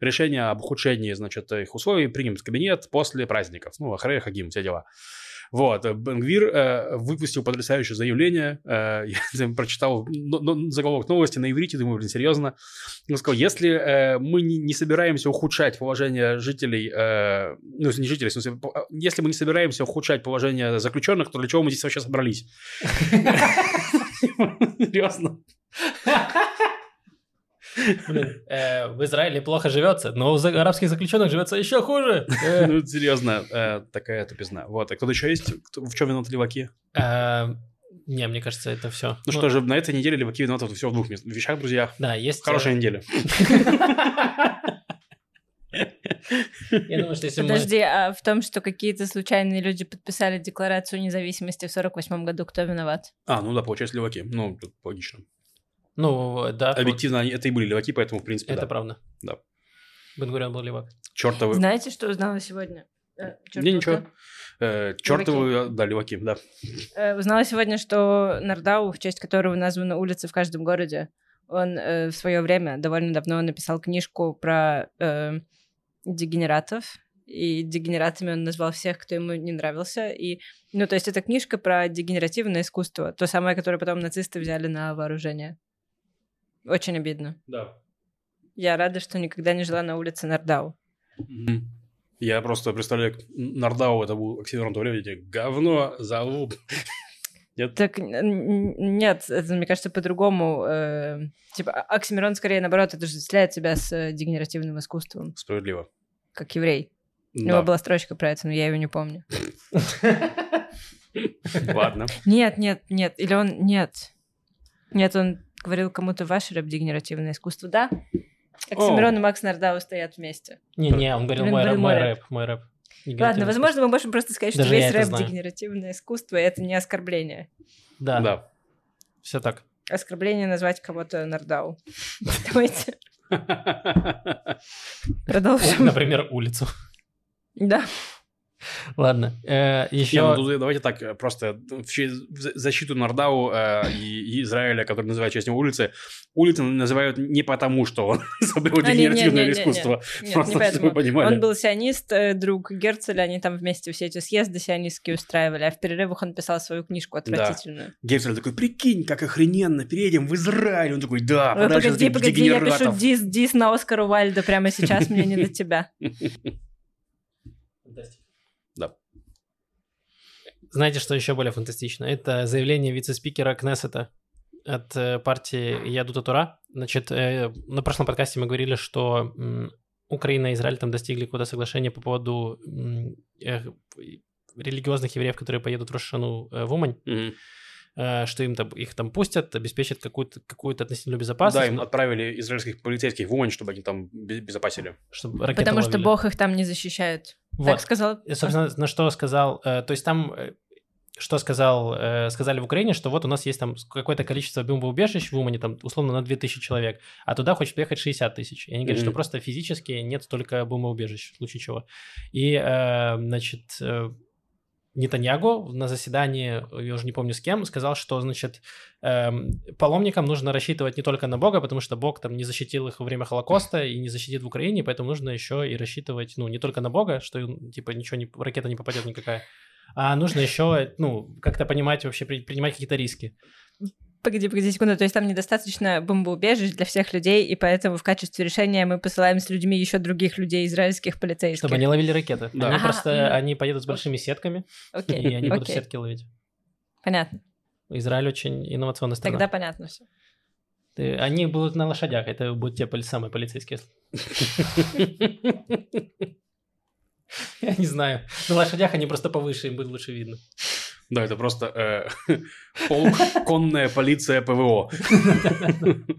решение об ухудшении, значит, их условий примет кабинет после праздников. Ну, Ахрея Хагим, все дела. Вот, Бенгвир э, выпустил потрясающее заявление, э, я прочитал но, но, заголовок новости на иврите, думаю, блин, серьезно. Он сказал, если э, мы не, не собираемся ухудшать положение жителей, э, ну, не жителей, в смысле, если мы не собираемся ухудшать положение заключенных, то для чего мы здесь вообще собрались? Серьезно. Блин, э, в Израиле плохо живется, но у арабских заключенных живется еще хуже. Э. Ну, серьезно, э, такая тупизна. Вот, а кто-то еще есть? В чем виноваты леваки? Не, мне кажется, это все. Ну, ну что же, на этой неделе леваки виноваты все в двух вещах, друзья. Да, есть... Хорошая неделя. Я думаю, что если Подожди, мы... а в том, что какие-то случайные люди подписали декларацию независимости в 48 году, кто виноват? А, ну да, получается, леваки. Ну, тут логично. Ну, да. Объективно, они, это и были леваки, поэтому, в принципе, Это да. правда. Да. Бенгурян был левак. Чертовы. Знаете, что узнала сегодня? Э, не, ничего. Э, чертовы, да, леваки, да. Э, узнала сегодня, что Нардау, в честь которого названы улицы в каждом городе, он э, в свое время довольно давно написал книжку про э, дегенератов, и дегенератами он назвал всех, кто ему не нравился. И, ну, то есть это книжка про дегенеративное искусство, то самое, которое потом нацисты взяли на вооружение. Очень обидно. Да. Я рада, что никогда не жила на улице Нардау. Я просто представляю, Нардау это был оксимирон того времени, говно, залуп. Нет? Так нет, это, мне кажется, по-другому. Э, типа, а, оксимирон скорее, наоборот, это отождествляет себя с э, дегенеративным искусством. Справедливо. Как еврей. Да. У него была строчка про это, но я ее не помню. Ладно. Нет, нет, нет. Или он... Нет. Нет, он говорил кому-то ваше рэп-дегенеративное искусство, да? Оксимирон и Макс Нардау стоят вместе. Не-не, он говорил мой, мой рэп, мой рэп. Ладно, возможно, мы можем просто сказать, Даже что весь рэп дегенеративное искусство, и это не оскорбление. Да. Да. Все так. Оскорбление назвать кого-то Нардау. Давайте. Продолжим. Например, улицу. Да. Ладно, э, еще... Не, ну, давайте так, э, просто в защиту Нордау э, и, Израиля, который называют частью улицы, улицы называют не потому, что он изобрел а, дегенеративное искусство. Нет, нет, не поэтому. Понимали. Он был сионист, э, друг Герцеля, они там вместе все эти съезды сионистские устраивали, а в перерывах он писал свою книжку отвратительную. Да. Герцель такой, прикинь, как охрененно, переедем в Израиль. Он такой, да, Ой, погоди, погоди, я пишу дис, дис на Оскара Уальда прямо сейчас, мне не до тебя. Знаете, что еще более фантастично? Это заявление вице-спикера Кнессета от э, партии Ядута Тура. Значит, э, на прошлом подкасте мы говорили, что Украина и Израиль там достигли какого-то соглашения по поводу э, религиозных евреев, которые поедут в Рошану в Умань. Mm-hmm. что им там, их там пустят, обеспечат какую-то, какую-то относительную безопасность. Да, им отправили израильских полицейских в Умань, чтобы они там безопасили. Чтобы Потому ловили. что Бог их там не защищает. Вот. Так сказал. И, собственно, на что сказал. То есть там что сказал, э, сказали в Украине, что вот у нас есть там какое-то количество бомбоубежищ в Умане, там условно на 2000 человек, а туда хочет приехать 60 тысяч. И они говорят, mm-hmm. что просто физически нет столько бомбоубежищ, в случае чего. И, э, значит, э, Нетаньягу на заседании, я уже не помню с кем, сказал, что, значит, эм, паломникам нужно рассчитывать не только на Бога, потому что Бог там не защитил их во время Холокоста и не защитит в Украине, поэтому нужно еще и рассчитывать, ну, не только на Бога, что, типа, ничего не, ракета не попадет никакая, а нужно еще, ну, как-то понимать вообще, принимать какие-то риски. Погоди, погоди секунду. То есть там недостаточно бомбоубежищ для всех людей, и поэтому в качестве решения мы посылаем с людьми еще других людей, израильских полицейских. Чтобы они ловили ракеты. Да. Они ага, просто, ну... они поедут с большими сетками, Окей. и они будут сетки ловить. Понятно. Израиль очень инновационная страна. Тогда понятно все. Они будут на лошадях, это будут те самые полицейские. Я не знаю. На лошадях они просто повыше, им будет лучше видно. Да, это просто э, полк, конная полиция ПВО.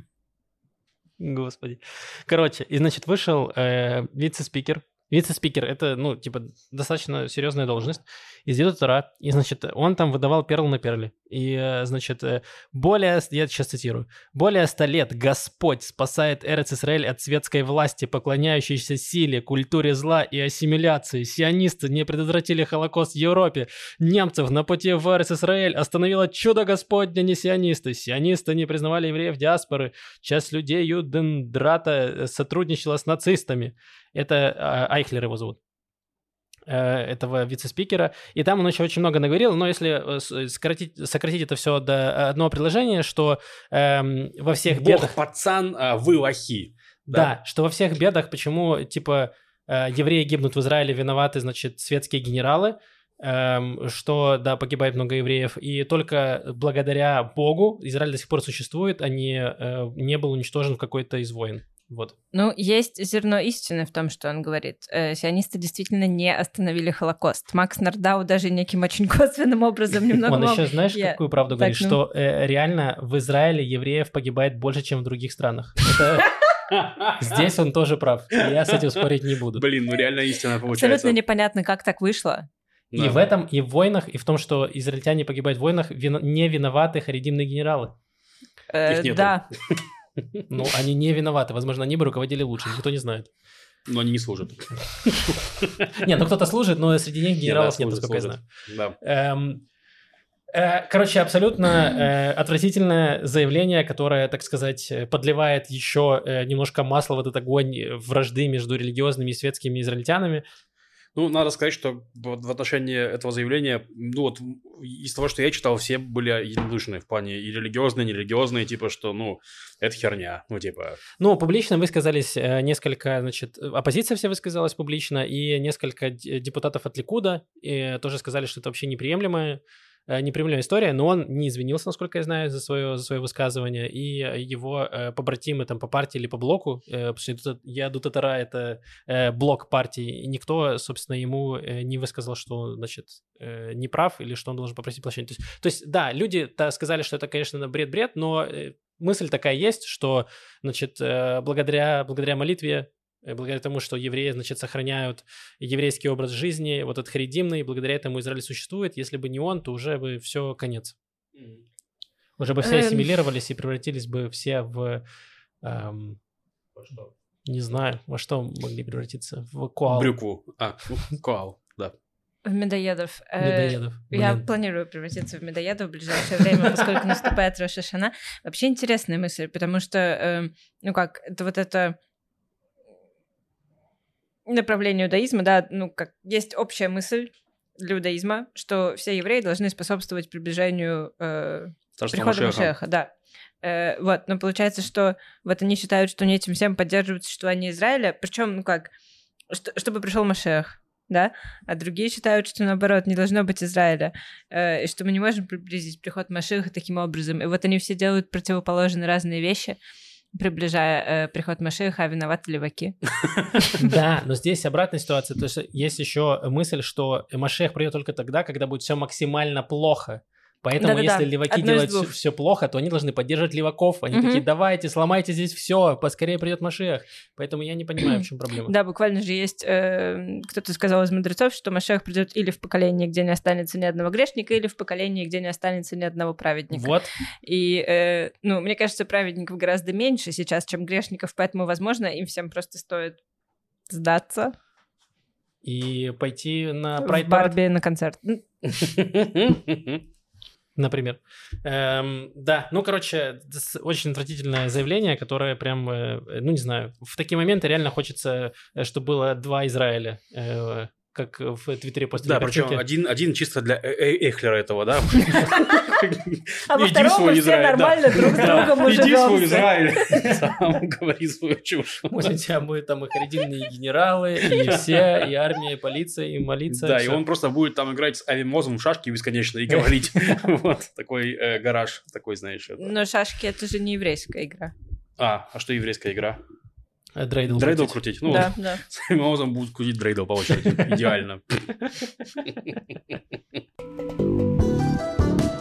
Господи. Короче, и, значит, вышел э, вице-спикер Вице-спикер — это, ну, типа, достаточно серьезная должность из Тора, и, значит, он там выдавал перл на перле. И, э, значит, э, более, я сейчас цитирую, «Более ста лет Господь спасает Эрец Исраэль от светской власти, поклоняющейся силе, культуре зла и ассимиляции. Сионисты не предотвратили Холокост в Европе. Немцев на пути в Эрец Исраэль остановило чудо Господня, не сионисты. Сионисты не признавали евреев диаспоры. Часть людей Юдендрата э, сотрудничала с нацистами. Это а, Айхлер его зовут этого вице-спикера, и там он еще очень много наговорил, но если э, сократить, сократить это все до одного предложения, что эм, во всех Бог, бедах... пацан, а вы лохи. Да? да, что во всех бедах, почему, типа, э, евреи гибнут в Израиле, виноваты, значит, светские генералы, эм, что, да, погибает много евреев, и только благодаря Богу Израиль до сих пор существует, а не, э, не был уничтожен в какой-то из войн. Вот. Ну, есть зерно истины в том, что он говорит. Э, сионисты действительно не остановили Холокост. Макс Нардау даже неким очень косвенным образом немного... Он еще, знаешь, какую правду говорит? Ну... Что э, реально в Израиле евреев погибает больше, чем в других странах. Здесь он тоже прав. Я с этим спорить не буду. Блин, ну реально истина получается. Абсолютно непонятно, как так вышло. И да. в этом, и в войнах, и в том, что израильтяне погибают в войнах, вино, не виноваты харидимные генералы. Э, да. Ну, они не виноваты. Возможно, они бы руководили лучше, никто не знает. Но они не служат. Нет, ну кто-то служит, но среди них генералов нет, насколько я знаю. Эм, э, короче, абсолютно э, отвратительное заявление, которое, так сказать, подливает еще э, немножко масла в этот огонь вражды между религиозными и светскими израильтянами. Ну, надо сказать, что в отношении этого заявления, ну вот из того, что я читал, все были единодушны в плане и религиозные, и нерелигиозные, типа, что, ну, это херня, ну, типа... Ну, публично высказались э, несколько, значит, оппозиция вся высказалась публично, и несколько депутатов от Ликуда и тоже сказали, что это вообще неприемлемое Э, неприемлемая история, но он не извинился, насколько я знаю, за свое, за свое высказывание, и его э, побратимы там по партии или по блоку, э, потому что я Дутатара это э, блок партии, и никто, собственно, ему э, не высказал, что он, значит, э, не прав или что он должен попросить прощения. То есть, то есть да, люди сказали, что это, конечно, бред-бред, но э, мысль такая есть, что, значит, э, благодаря, благодаря молитве Э, благодаря тому, что евреи, значит, сохраняют еврейский образ жизни, вот этот харидимный, благодаря этому Израиль существует. Если бы не он, то уже бы все конец. Уже бы все эм. ассимилировались и превратились бы все в... Эм, не знаю, во что могли превратиться? В коал. Брюкву. А, коал, да. В медоедов. Э, медоедов. Я планирую превратиться в медоедов в ближайшее время, поскольку наступает Рошашана. Вообще интересная мысль, потому что, эм, ну как, это вот это направлению иудаизма, да, ну, как есть общая мысль для иудаизма, что все евреи должны способствовать приближению э, прихода Машеха, да. Э, вот, но получается, что вот они считают, что они этим всем поддерживают существование Израиля, причем, ну как, что, чтобы пришел Машех, да, а другие считают, что наоборот, не должно быть Израиля, э, и что мы не можем приблизить приход Машеха таким образом. И вот они все делают противоположные разные вещи, приближая э, приход Машеха, а виноваты леваки. Да, но здесь обратная ситуация. То есть есть еще мысль, что Машех придет только тогда, когда будет все максимально плохо. Поэтому, Да-да-да. если леваки Одно делают все, все плохо, то они должны поддерживать леваков. Они угу. такие, давайте, сломайте здесь все, поскорее придет Машех. Поэтому я не понимаю, в чем проблема. Да, буквально же есть, э, кто-то сказал из мудрецов, что Машех придет или в поколение, где не останется ни одного грешника, или в поколение, где не останется ни одного праведника. Вот. И, э, ну, мне кажется, праведников гораздо меньше сейчас, чем грешников, поэтому, возможно, им всем просто стоит сдаться. И пойти на Прайд Барби на концерт. Например. Эм, да, ну, короче, очень отвратительное заявление, которое прям, э, ну, не знаю, в такие моменты реально хочется, э, чтобы было два Израиля, э, как в Твиттере после Да, причем один, один чисто для э- э- Эхлера этого, да? А во Иди в втором свой мы все Израиль, да. нормально друг с другом Иди в свой. Израиль, сам говори свою чушь. После тебя будут там и харидимные генералы, и все, и армия, и полиция, и молиться. Да, и он просто будет там играть с авиамозом в шашки бесконечно и говорить. Вот, такой э, гараж, такой, знаешь. Но шашки это же не еврейская игра. А, а что еврейская игра? Э, Дрейдл Дрейдл крутить. крутить? Ну, Да, да. с авиамозом будут крутить дрейдл по очереди. Идеально.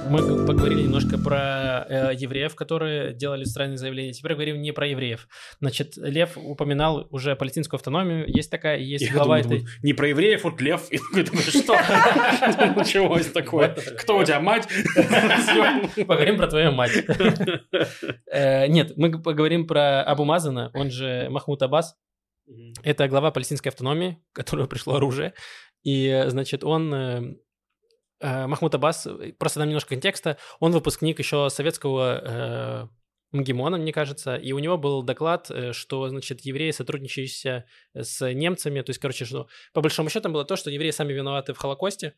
Мы поговорили немножко про э, евреев, которые делали странные заявления. Теперь говорим не про евреев. Значит, Лев упоминал уже палестинскую автономию. Есть такая, есть Я глава думаю, этой... Не про евреев, вот лев. Что? Началось такое. Кто у тебя мать? Поговорим про твою мать. Э, Нет, мы поговорим про Абу Мазана, он же Махмуд Аббас. Это глава палестинской автономии, которому пришло оружие. И, э, значит, он... э, Махмуд Аббас, э, просто дам немножко контекста, он выпускник еще советского э, МГИМОна, мне кажется, и у него был доклад, что, значит, евреи, сотрудничающие с немцами, то есть, короче, что по большому счету было то, что евреи сами виноваты в Холокосте,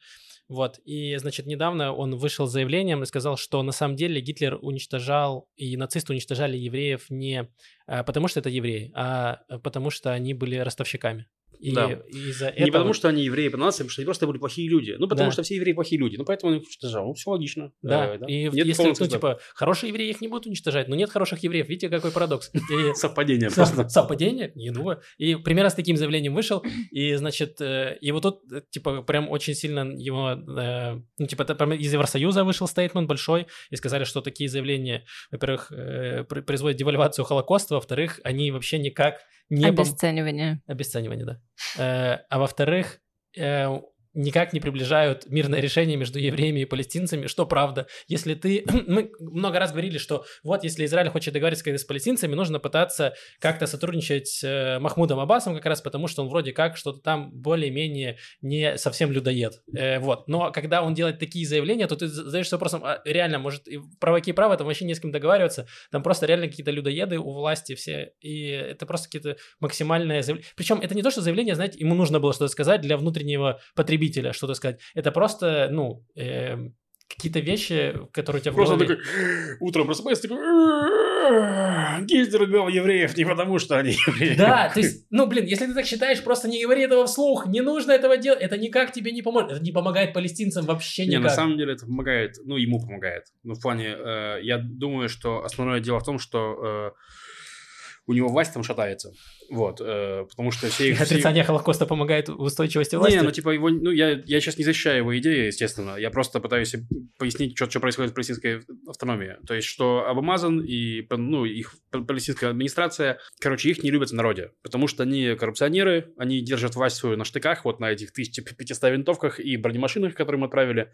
вот, и, значит, недавно он вышел с заявлением и сказал, что на самом деле Гитлер уничтожал и нацисты уничтожали евреев не потому, что это евреи, а потому, что они были ростовщиками. И Да. из-за Не этого... потому, что они евреи по нации, потому что они просто были плохие люди. Ну, потому Да. что все евреи плохие люди. Ну, поэтому их уничтожал. Ну, все логично. Да, Э, и Нет если, ну, типа, хорошие евреи их не будут уничтожать, но нет хороших евреев. Видите, какой парадокс. И- Совпадение просто. Сов- Совпадение? Не думаю. И примерно с таким заявлением вышел, и, значит, э, и вот тут, э, типа, прям очень сильно его, э, ну, типа, из Евросоюза вышел стейтмент большой, и сказали, что такие заявления, во-первых, пр- производят девальвацию Холокоста, во-вторых, они вообще никак не... пом- Обесценивание. Обесценивание, да. Э, а во-вторых, э, никак не приближают мирное решение между евреями и палестинцами, что правда. Если ты... Мы много раз говорили, что вот если Израиль хочет договориться с палестинцами, нужно пытаться как-то сотрудничать с э, Махмудом Аббасом как раз потому, что он вроде как что-то там более-менее не совсем людоед. Э, вот. Но когда он делает такие заявления, то ты задаешься вопросом, а реально, может, и праваки правы, там вообще не с кем договариваться, там просто реально какие-то людоеды у власти все, и это просто какие-то максимальное заявление. Причем это не то, что заявление, знаете, ему нужно было что-то сказать для внутреннего потребителя, что-то сказать. Это просто, ну, эм, какие-то вещи, которые у тебя в Просто голове... такой, утром просыпается, такой, Гитлер убил евреев не потому, что они евреи. Да, то есть, ну, блин, если ты так считаешь, просто не говори этого вслух, не нужно этого делать, это никак тебе не поможет, это не помогает палестинцам вообще Не, никак. на самом деле это помогает, ну, ему помогает. Ну, в плане, э, я думаю, что основное дело в том, что э, у него власть там шатается. Вот, э, потому что все их... все- Отрицание Холокоста помогает в устойчивости власти. Не, ну типа его, ну я, я сейчас не защищаю его идеи, естественно. Я просто пытаюсь пояснить, что, что происходит в палестинской автономии. То есть, что Абамазан и ну, их палестинская администрация, короче, их не любят в народе, потому что они коррупционеры, они держат власть свою на штыках, вот на этих 1500 винтовках и бронемашинах, которые мы отправили.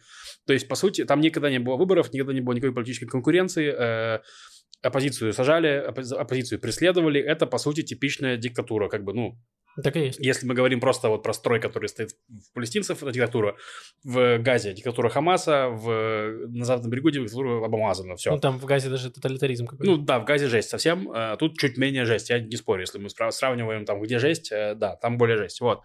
То есть, по сути, там никогда не было выборов, никогда не было никакой политической конкуренции. э, оппозицию сажали, оппози- оппозицию преследовали. Это, по сути, типичная диктатура, как бы, ну, Так и есть. если мы говорим просто вот про строй, который стоит в палестинцев, это диктатура. В Газе диктатура Хамаса, в, на Западном берегу диктатура Абамазана, все. Ну, там в Газе даже тоталитаризм какой-то. Ну да, в Газе жесть совсем, а тут чуть менее жесть, я не спорю, если мы сравниваем там, где жесть, э, да, там более жесть, вот.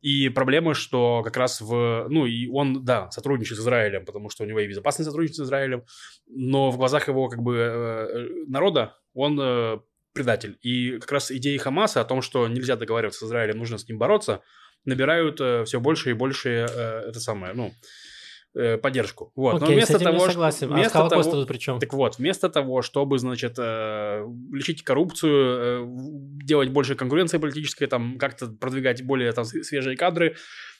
И проблема, что как раз в... Ну, и он, да, сотрудничает с Израилем, потому что у него и безопасность сотрудничает с Израилем, но в глазах его, как бы, э, народа он э, предатель. И как раз идеи Хамаса о том, что нельзя договариваться с Израилем, нужно с ним бороться, набирают все больше и больше э, это самое, ну, э, поддержку. Вот. Окей, но вместо с этим того, я согласен. А вместо Холокостом того- тут при чем? так вот, вместо того, чтобы, значит, э, лечить коррупцию, э, делать больше конкуренции политической, там, как-то продвигать более там, свежие кадры,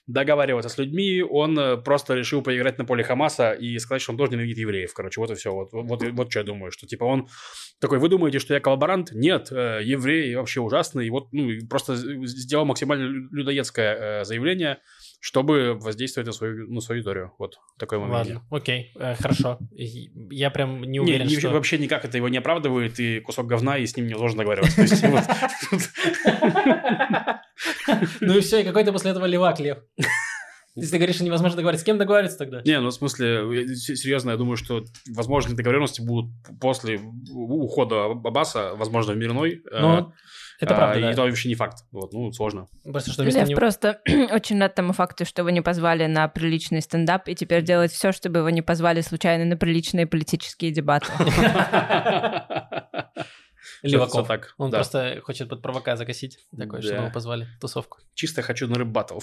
договариваться с людьми, он э, просто решил поиграть на поле Хамаса и сказать, что он тоже ненавидит евреев. Короче, вот и все. Вот, вот, вот, что я думаю, что типа он такой, вы думаете, что я коллаборант? Нет, э, евреи вообще ужасные. И вот, ну, просто сделал максимально лю- людоедское э, заявление, чтобы воздействовать на свою, на свою аудиторию. Вот такое мое мнение. Ладно, окей, э, хорошо. Я прям не Не, уверен, не- что... вообще никак это его не оправдывает, и кусок говна, и с ним невозможно договариваться. То. Ну и все, и какой ты после этого левак, Лев. Если ты говоришь, что невозможно договориться, с кем договориться тогда? Не, ну в смысле, я- серьезно, я думаю, что возможные договоренности будут после ухода Аббаса, возможно, в мирной. э, Ну, это а, правда, И да. это вообще не факт. Вот, ну, сложно. Просто что Лев него... просто очень рад тому факту, что его не позвали на приличный стендап, и теперь делает все, чтобы его не позвали случайно на приличные политические дебаты. Леваков. Так, Он да. просто хочет под правака закосить, такой, чтобы Да. его позвали тусовку. Чисто хочу на рэп-баттл.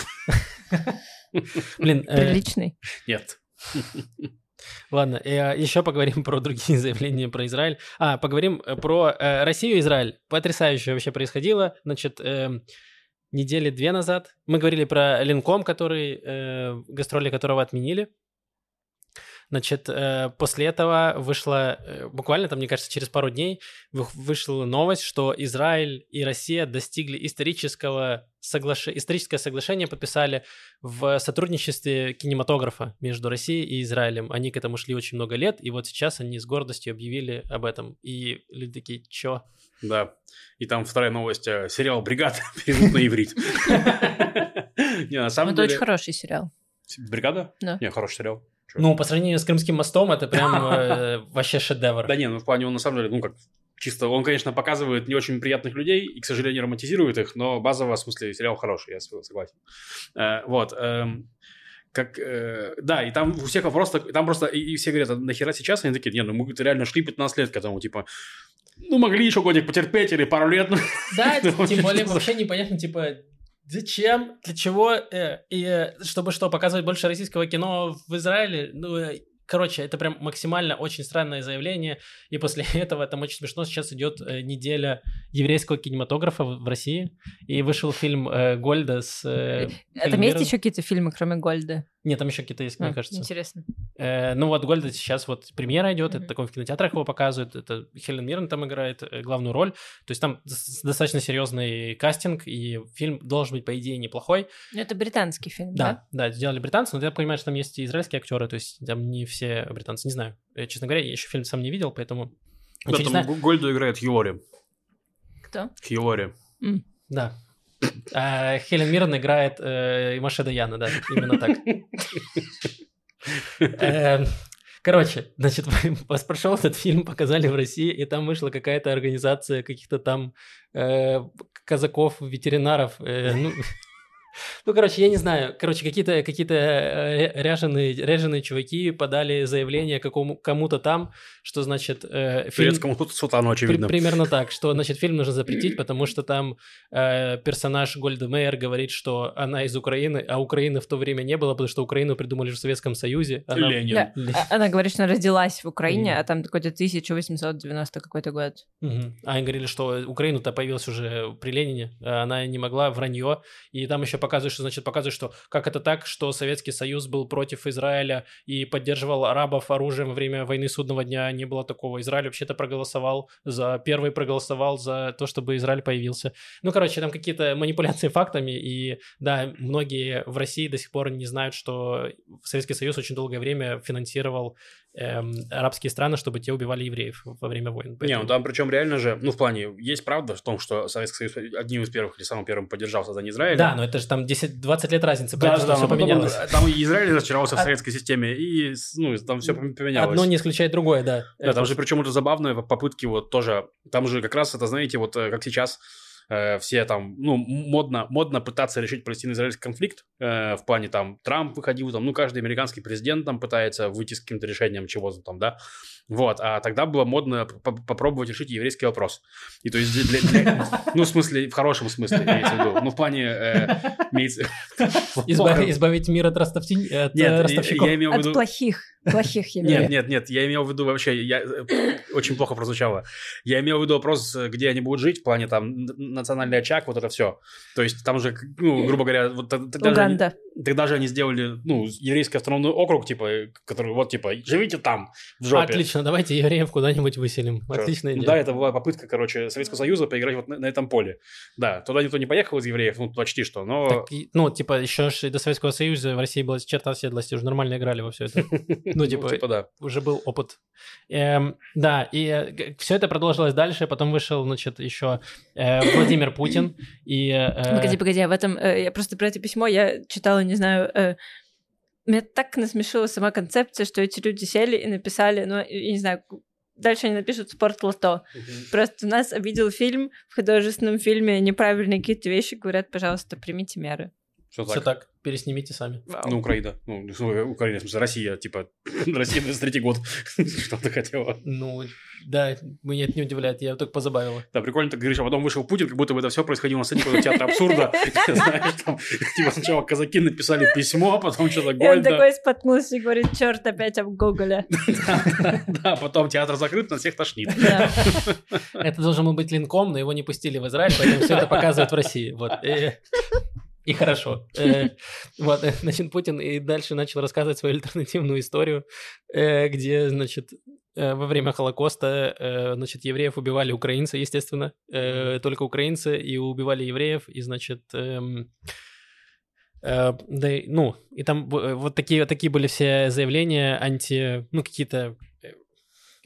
Блин, э, Приличный. Нет. ладно, еще поговорим про другие заявления про Израиль. А, поговорим э, про э, Россию и Израиль. Потрясающе вообще происходило. Значит, эм, недели две назад мы говорили про Ленком, который, э, гастроли которого отменили. Значит, э, после этого вышла, э, буквально там, мне кажется, через пару дней вы- вышла новость, что Израиль и Россия достигли исторического соглаш... историческое соглашение, подписали в сотрудничестве кинематографа между Россией и Израилем. Они к этому шли очень много лет, и вот сейчас они с гордостью объявили об этом. И люди такие, чё? Да. И там вторая новость. э, Сериал «Бригада» перевод на иврит. Не, на самом Это очень хороший сериал. «Бригада»? Да. Не, хороший сериал. Чё? Ну, по сравнению с Крымским мостом, это прям э, вообще шедевр. Да не, ну в плане он на самом деле, ну как, чисто, он, конечно, показывает не очень приятных людей и, к сожалению, романтизирует их, но базово, в смысле, сериал хороший, я согласен. Э, вот. эм, как, э, да, и там у всех вопрос, так- там просто, и, и все говорят, а нахера сейчас? Они такие, не, ну мы реально шли 15 лет к этому, типа, ну могли еще годик потерпеть или пару лет. Да, тем более вообще непонятно, типа, зачем, для чего, э, и э, чтобы что, показывать больше российского кино в Израиле, ну, э, короче, это прям максимально очень странное заявление, и после этого там очень смешно, сейчас идет неделя еврейского кинематографа в России, и вышел фильм э, Гольда с... э, Там Хелен есть еще какие-то фильмы, кроме Гольда? Нет, там еще какие-то есть, мне А, кажется. Интересно. Э, ну вот Гольда сейчас вот премьера идет, это Мгм. такой в кинотеатрах его показывают, это Хелен Миррен там играет э, главную роль, то есть там дос- достаточно серьезный кастинг, и фильм должен быть, по идее, неплохой. Ну, это британский фильм, да? Да, да, сделали британцы, но я понимаю, что там есть и израильские актеры, то есть там не все британцы, не знаю. Э, Честно говоря, я еще фильм сам не видел, поэтому... Да, там Гольду играет Хьюори. Кто? Хьюори. Да. А Хелен Миррен играет э, Маше Даяна, да, именно так. Эм, Короче, значит, прошел этот фильм, показали в России, и там вышла какая-то организация каких-то там э, казаков, ветеринаров. э, ну, ну, короче, я не знаю. Короче, какие-то какие ряженые, ряженые чуваки подали заявление какому, кому-то там, что, значит, э, фильм... Турецкому су- султану, При- очевидно. примерно так, что, значит, фильм нужно запретить, потому что там э, персонаж Гольда Мейер говорит, что она из Украины, а Украины в то время не было, потому что Украину придумали в Советском Союзе. Она- Ленин. Да. А- Она говорит, что она родилась в Украине, Мгм. а там какой-то 1890 какой-то год. Мгм. А они говорили, что Украину-то появилась уже при Ленине, а она не могла, вранье. И там еще показывают, что, значит, показывают, что как это так, что Советский Союз был против Израиля и поддерживал арабов оружием во время войны Судного дня. Не было такого. Израиль вообще-то проголосовал за... Первый проголосовал за то, чтобы Израиль появился. Ну, короче, там какие-то манипуляции фактами. И да, многие в России до сих пор не знают, что Советский Союз очень долгое время финансировал эм, арабские страны, чтобы те убивали евреев во время войн. Не, Поэтому- ну там причем реально же, ну в плане, есть правда в том, что Советский Союз одним из первых или самым первым поддержал создание Израиля. Да, но это же там 10-20 лет разницы, Да, да, все потом, поменялось. э, Там и Израиль разочаровался в А- советской системе, и ну, там все поменялось. Одно не исключает другое, да. Да, там же причем это забавные попытки вот тоже, там же как раз это, знаете, вот э, как сейчас э, все там, ну, модно, модно пытаться решить палестино-израильский конфликт, э, в плане там Трамп выходил, там, ну, каждый американский президент там пытается выйти с каким-то решением чего-то там, да, вот, а тогда было модно по- попробовать решить еврейский вопрос. И то есть для, для- ну, в смысле, в хорошем смысле, имеется в виду, ну, в плане, э, имеется... Избавить, избавить мир от, ростовтин- от э, Нет, я- ростовщиков. я имел в От виду... плохих, плохих Нет, евреев. нет, нет, я имел в виду вообще, я, э, очень плохо прозвучало. Я имел в виду вопрос, где они будут жить, в плане там национальный очаг, вот это все. То есть там же, ну, грубо говоря, вот Уганда. Тогда же они сделали, ну, еврейский автономный округ, типа, э, который вот, типа, живите там, в жопе. Отлично, давайте евреев куда-нибудь выселим. Всё. Отличная Ну идея. Да, это была попытка, короче, Советского Союза поиграть вот на, на этом поле. Да, туда никто не поехал из евреев, ну, почти что, но... Так ну, типа, еще до Советского Союза в России была черта оседлости, уже нормально играли во все это. Ну, типа, да. уже был опыт. Эм, да, и все это продолжилось дальше, потом вышел, значит, еще э, Владимир Путин и... э, Погоди, погоди, а в этом... э, Я просто про это письмо я читала, не знаю, э, меня так насмешила сама концепция, что эти люди сели и написали, ну, я не знаю, дальше они напишут «Спорт лото». Просто нас обидел фильм, в художественном фильме неправильные какие-то вещи, говорят, пожалуйста, примите меры. Все Все так. так, переснимите сами. Ну, Украина. Ну, ну, Украина, в смысле, Россия, типа, Россия 23 год. Что ты хотела? Ну, да, меня это не удивляет, я только позабавила. Да, прикольно ты говоришь, а потом вышел Путин, как будто бы это все происходило на сцене какого-то театра абсурда. Знаешь, там, типа, сначала казаки написали письмо, а потом что-то И он Гольда. такой споткнулся и говорит, черт, опять об Гоголе. Да, потом театр закрыт, на всех тошнит. Это должен был быть линком, но его не пустили в Израиль, поэтому все это показывают в России. Вот. И хорошо. Э, Вот, э, значит, Путин и дальше начал рассказывать свою альтернативную историю, э, где, значит, во время Холокоста, значит, евреев убивали украинцы, естественно, только украинцы, и убивали евреев, и, значит, эм, да, ну, и там вот такие, такие были все заявления анти, ну, какие-то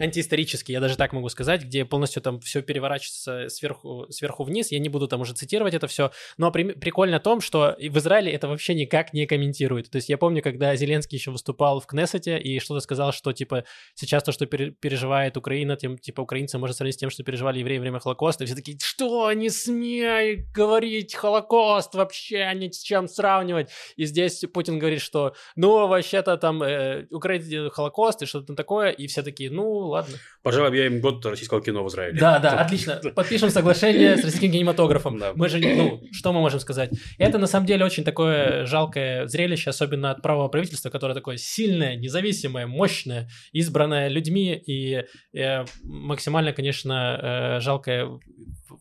антиисторические, я даже так могу сказать, где полностью там все переворачивается сверху, сверху вниз. Я не буду там уже цитировать это все. Но при- прикольно в том, что в Израиле это вообще никак не комментирует. То есть я помню, когда Зеленский еще выступал в Кнессете и что-то сказал, что типа сейчас то, что пере- переживает Украина, тем типа украинцы можно сравнить с тем, что переживали евреи во время Холокоста. И все такие, что, не смей говорить Холокост вообще, ни с чем сравнивать. И здесь Путин говорит, что ну, вообще-то там э, Украина Холокост и что-то там такое. И все такие, ну, ладно. Пожалуй, объявим год российского кино в Израиле. Да, да, отлично. Подпишем соглашение с российским кинематографом. Да. Мы же, ну, что мы можем сказать? Это на самом деле очень такое жалкое зрелище, особенно от правого правительства, которое такое сильное, независимое, мощное, избранное людьми и э, максимально, конечно, э, жалкое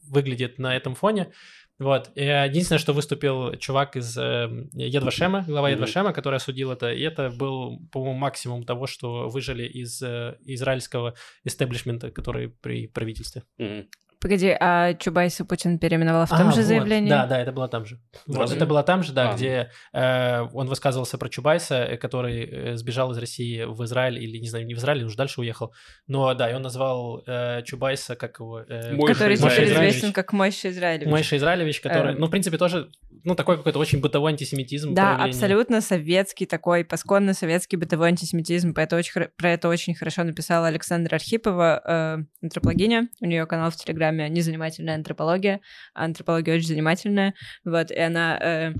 выглядит на этом фоне. Вот. И единственное, что выступил чувак из э, Едвашема, глава. Едвашема, который осудил это, и это был, по-моему, максимум того, что выжили из э, израильского истеблишмента, который при правительстве. Мгм. Погоди, а Чубайса Путин переименовал в том А, же вот. заявлении? Да, да, это было там же. Вот, это было там же, да, А, где э, он высказывался про Чубайса, э, который э, сбежал из России в Израиль, или, не знаю, не в Израиль, уже дальше уехал. Но, да, и он назвал э, Чубайса как его... э, Который теперь Израилевич. известен как Мойша Израилевич. Мойша Израилевич, который, Эм. ну, в принципе, тоже, ну, такой какой-то очень бытовой антисемитизм. Да, проявление. абсолютно советский такой, посконно советский бытовой антисемитизм. Про это очень, про это очень хорошо написала Александра Архипова, э, антропологиня. У нее канал в Телеграме «Незанимательная антропология». А антропология очень занимательная. Вот, и она... э,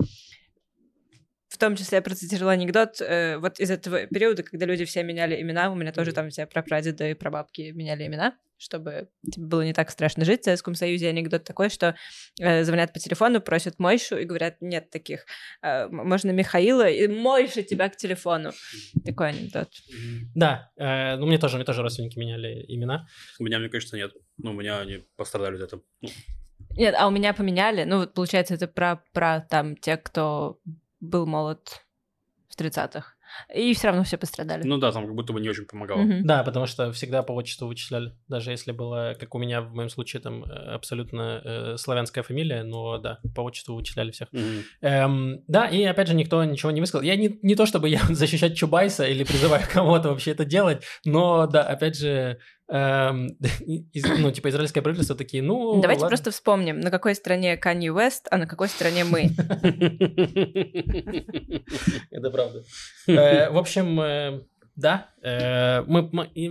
в том числе я процитировала анекдот э, вот из этого периода, когда люди все меняли имена, у меня тоже там все прапрадеды и прабабки меняли имена, чтобы тебе было не так страшно жить в Советском Союзе. Анекдот такой, что э, звонят по телефону, просят Мойшу и говорят, нет таких. Э, можно Михаила, и Мойша тебя к телефону. Такой анекдот. Да, э, ну, мне тоже, мне тоже родственники меняли имена. У меня, мне кажется, нет. Ну, у меня они пострадали от этого. Ну, Нет, а у меня поменяли. Ну, вот получается, это про, про там те, кто был молод в 30-х. И все равно все пострадали. Ну да, там как будто бы не очень помогало. Мгм. Да, потому что всегда по отчеству вычисляли. Даже если было, как у меня в моем случае, там э, абсолютно э, славянская фамилия, но да, по отчеству вычисляли всех. Мгм. Эм, да, и опять же никто ничего не высказал. Я не, не то чтобы я защищать Чубайса или призываю кого-то вообще это делать, но да, опять же, эм, из- ну, типа израильское правительство такие, ну, Давайте ладно. просто вспомним, на какой стороне Канье Уэст, а на какой стороне мы. Это правда. Э, В общем, э, да, э, мы,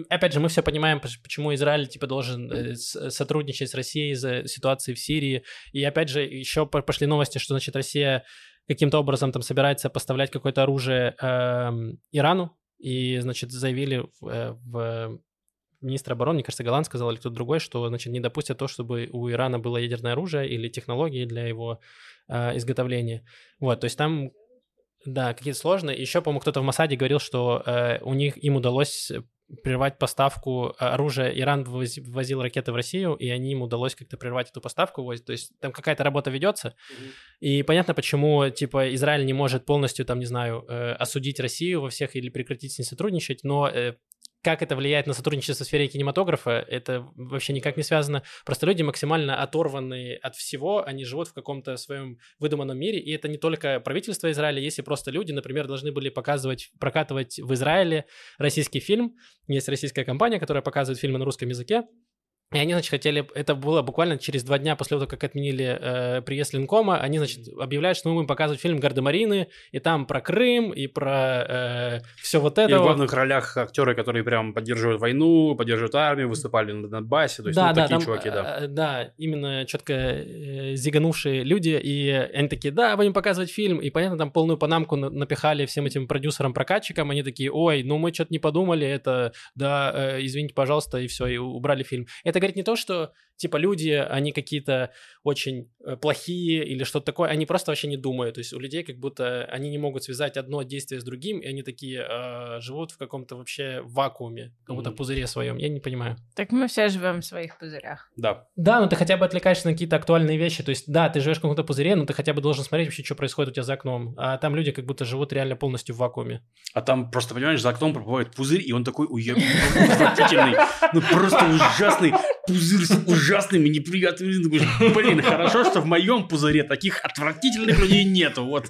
опять же, мы все понимаем, поч- почему Израиль типа должен сотрудничать с Россией из-за ситуации в Сирии. И опять же, еще по- пошли новости, что значит Россия каким-то образом там собирается поставлять какое-то оружие эм, Ирану. И, значит, заявили в, в министр обороны, мне кажется, Голланд сказал или кто-то другой, что, значит, не допустят то, чтобы у Ирана было ядерное оружие или технологии для его э, изготовления. Вот, то есть там да, какие-то сложные. Еще, по-моему, кто-то в Масаде говорил, что э, у них им удалось прервать поставку оружия. Иран ввози- ввозил ракеты в Россию, и они им удалось как-то прервать эту поставку. То есть там какая-то работа ведется. И понятно, почему, типа, Израиль не может полностью, там, не знаю, э, осудить Россию во всех или прекратить с ней сотрудничать, но э, как это влияет на сотрудничество в сфере кинематографа, это вообще никак не связано. Просто люди максимально оторваны от всего, они живут в каком-то своем выдуманном мире, и это не только правительство Израиля, если просто люди, например, должны были показывать, прокатывать в Израиле российский фильм, есть российская компания, которая показывает фильмы на русском языке, И они, значит, хотели, это было буквально через два дня после того, как отменили э, приезд Линкома, они, значит, объявляют, что мы будем показывать фильм «Гардемарины», и там про Крым, и про э, все вот это. И в главных ролях актеры, которые прям поддерживают войну, поддерживают армию, выступали на Донбассе, то есть да, ну, да, такие там, чуваки, да. э, да, именно четко э, зиганувшие люди, и они такие, да, будем показывать фильм, и, понятно, там полную панамку на- напихали всем этим продюсерам-прокатчикам, они такие, ой, ну мы что-то не подумали, это, да, э, извините, пожалуйста, и все, и убрали фильм. Это говорит не то, что, типа, люди, они какие-то очень э, плохие или что-то такое, они просто вообще не думают, то есть у людей как будто они не могут связать одно действие с другим, и они такие э, живут в каком-то вообще вакууме, как будто в Мгм. пузыре своем, я не понимаю. Так мы все живем в своих пузырях. Да. Да, но ты хотя бы отвлекаешься на какие-то актуальные вещи. То есть, да, ты живешь в каком-то пузыре, но ты хотя бы должен смотреть вообще, что происходит у тебя за окном. А там люди как будто живут реально полностью в вакууме. А там просто, понимаешь, за окном проплывает пузырь, и он такой уеб... отвратительный. Ну, просто ужасный пузырь с ужасными, неприятными... Ты думаешь, Блин, хорошо, что в моем пузыре таких отвратительных людей нету. Вот.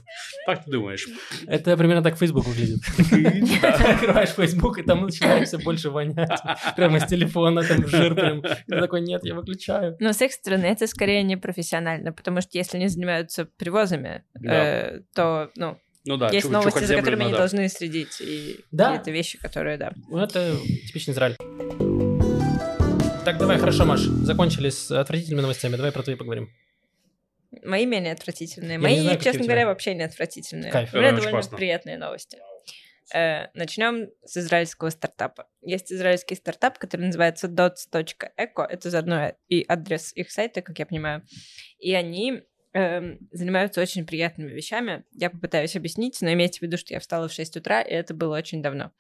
Как ты думаешь? Это примерно так Facebook выглядит. Открываешь Facebook, и там начинает все больше вонять. Прямо с телефона, там жир прям. И ты такой, нет, я выключаю. Но с их стороны это скорее непрофессионально, потому что если они занимаются привозами, э, то, ну, Ну да, есть чу- новости, за которыми они должны следить, и Да. какие-то вещи, которые, да. Ну, это типичный Израиль. Так, давай, хорошо, Маш, закончили с отвратительными новостями, давай про твои поговорим. Мои менее отвратительные. не Мои, знаю, честно говоря, вообще не отвратительные. Кайф. У меня довольно классно. приятные новости. Начнем с израильского стартапа. Есть израильский стартап, который называется dots.eco. Это заодно и адрес их сайта, как я понимаю. И они эм, занимаются очень приятными вещами. Я попытаюсь объяснить, но имейте в виду, что я встала в 6 утра, и это было очень давно.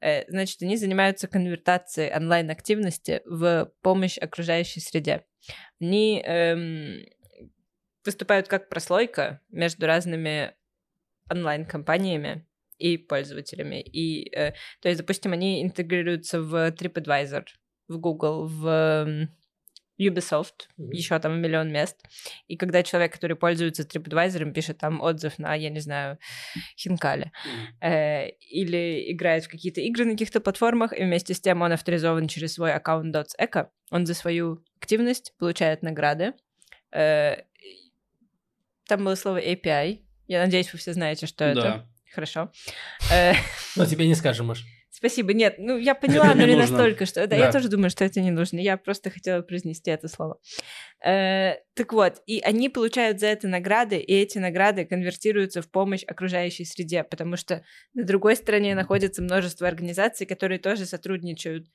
Э, Значит, они занимаются конвертацией онлайн-активности в помощь окружающей среде. Они эм, выступают как прослойка между разными онлайн-компаниями и пользователями. И, э, то есть, допустим, они интегрируются в TripAdvisor, в Google, в эм, Ubisoft, Мгм. еще там миллион мест. И когда человек, который пользуется TripAdvisor, пишет там отзыв на, я не знаю, Хинкали, э, или играет в какие-то игры на каких-то платформах, и вместе с тем он авторизован через свой аккаунт Dots.eco, он за свою активность получает награды. Э, там было слово API. Я надеюсь, вы все знаете, что это. Да. Хорошо. Э, Ну, тебе не скажем, Маш. Спасибо. Нет, ну я поняла, но не настолько, что... Да, я тоже думаю, что это не нужно. Я просто хотела произнести это слово. Э, так вот, и они получают за это награды, и эти награды конвертируются в помощь окружающей среде, потому что на другой стороне находится множество организаций, которые тоже сотрудничают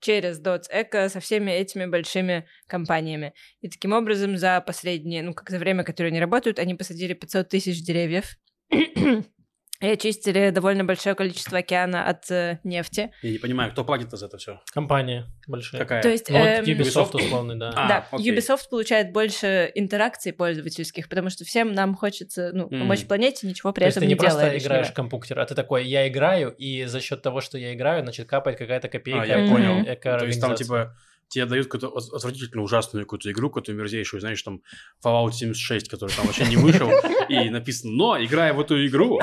через Dots.eco со всеми этими большими компаниями. И таким образом за последние, ну, как за время, которое они работают, они посадили 500 тысяч деревьев и очистили довольно большое количество океана от э, нефти. Я не понимаю, кто платит за это все? Компания большая. Какая? То есть Ну, вот эм, Ubisoft условный, да. А, да, окей. Ubisoft получает больше интеракций пользовательских, потому что всем нам хочется ну, помочь Мгм. планете, ничего при То есть этом ты не делая просто лишнего. играешь в компьютер, а ты такой, я играю, и за счет того, что я играю, значит, капает какая-то копейка. А, я понял. То есть там, типа, тебе дают какую-то от- отвратительно ужасную какую-то игру, какую-то мерзейшую, знаешь, там Fallout 76, который там вообще не вышел, и написано, но, играя в эту игру,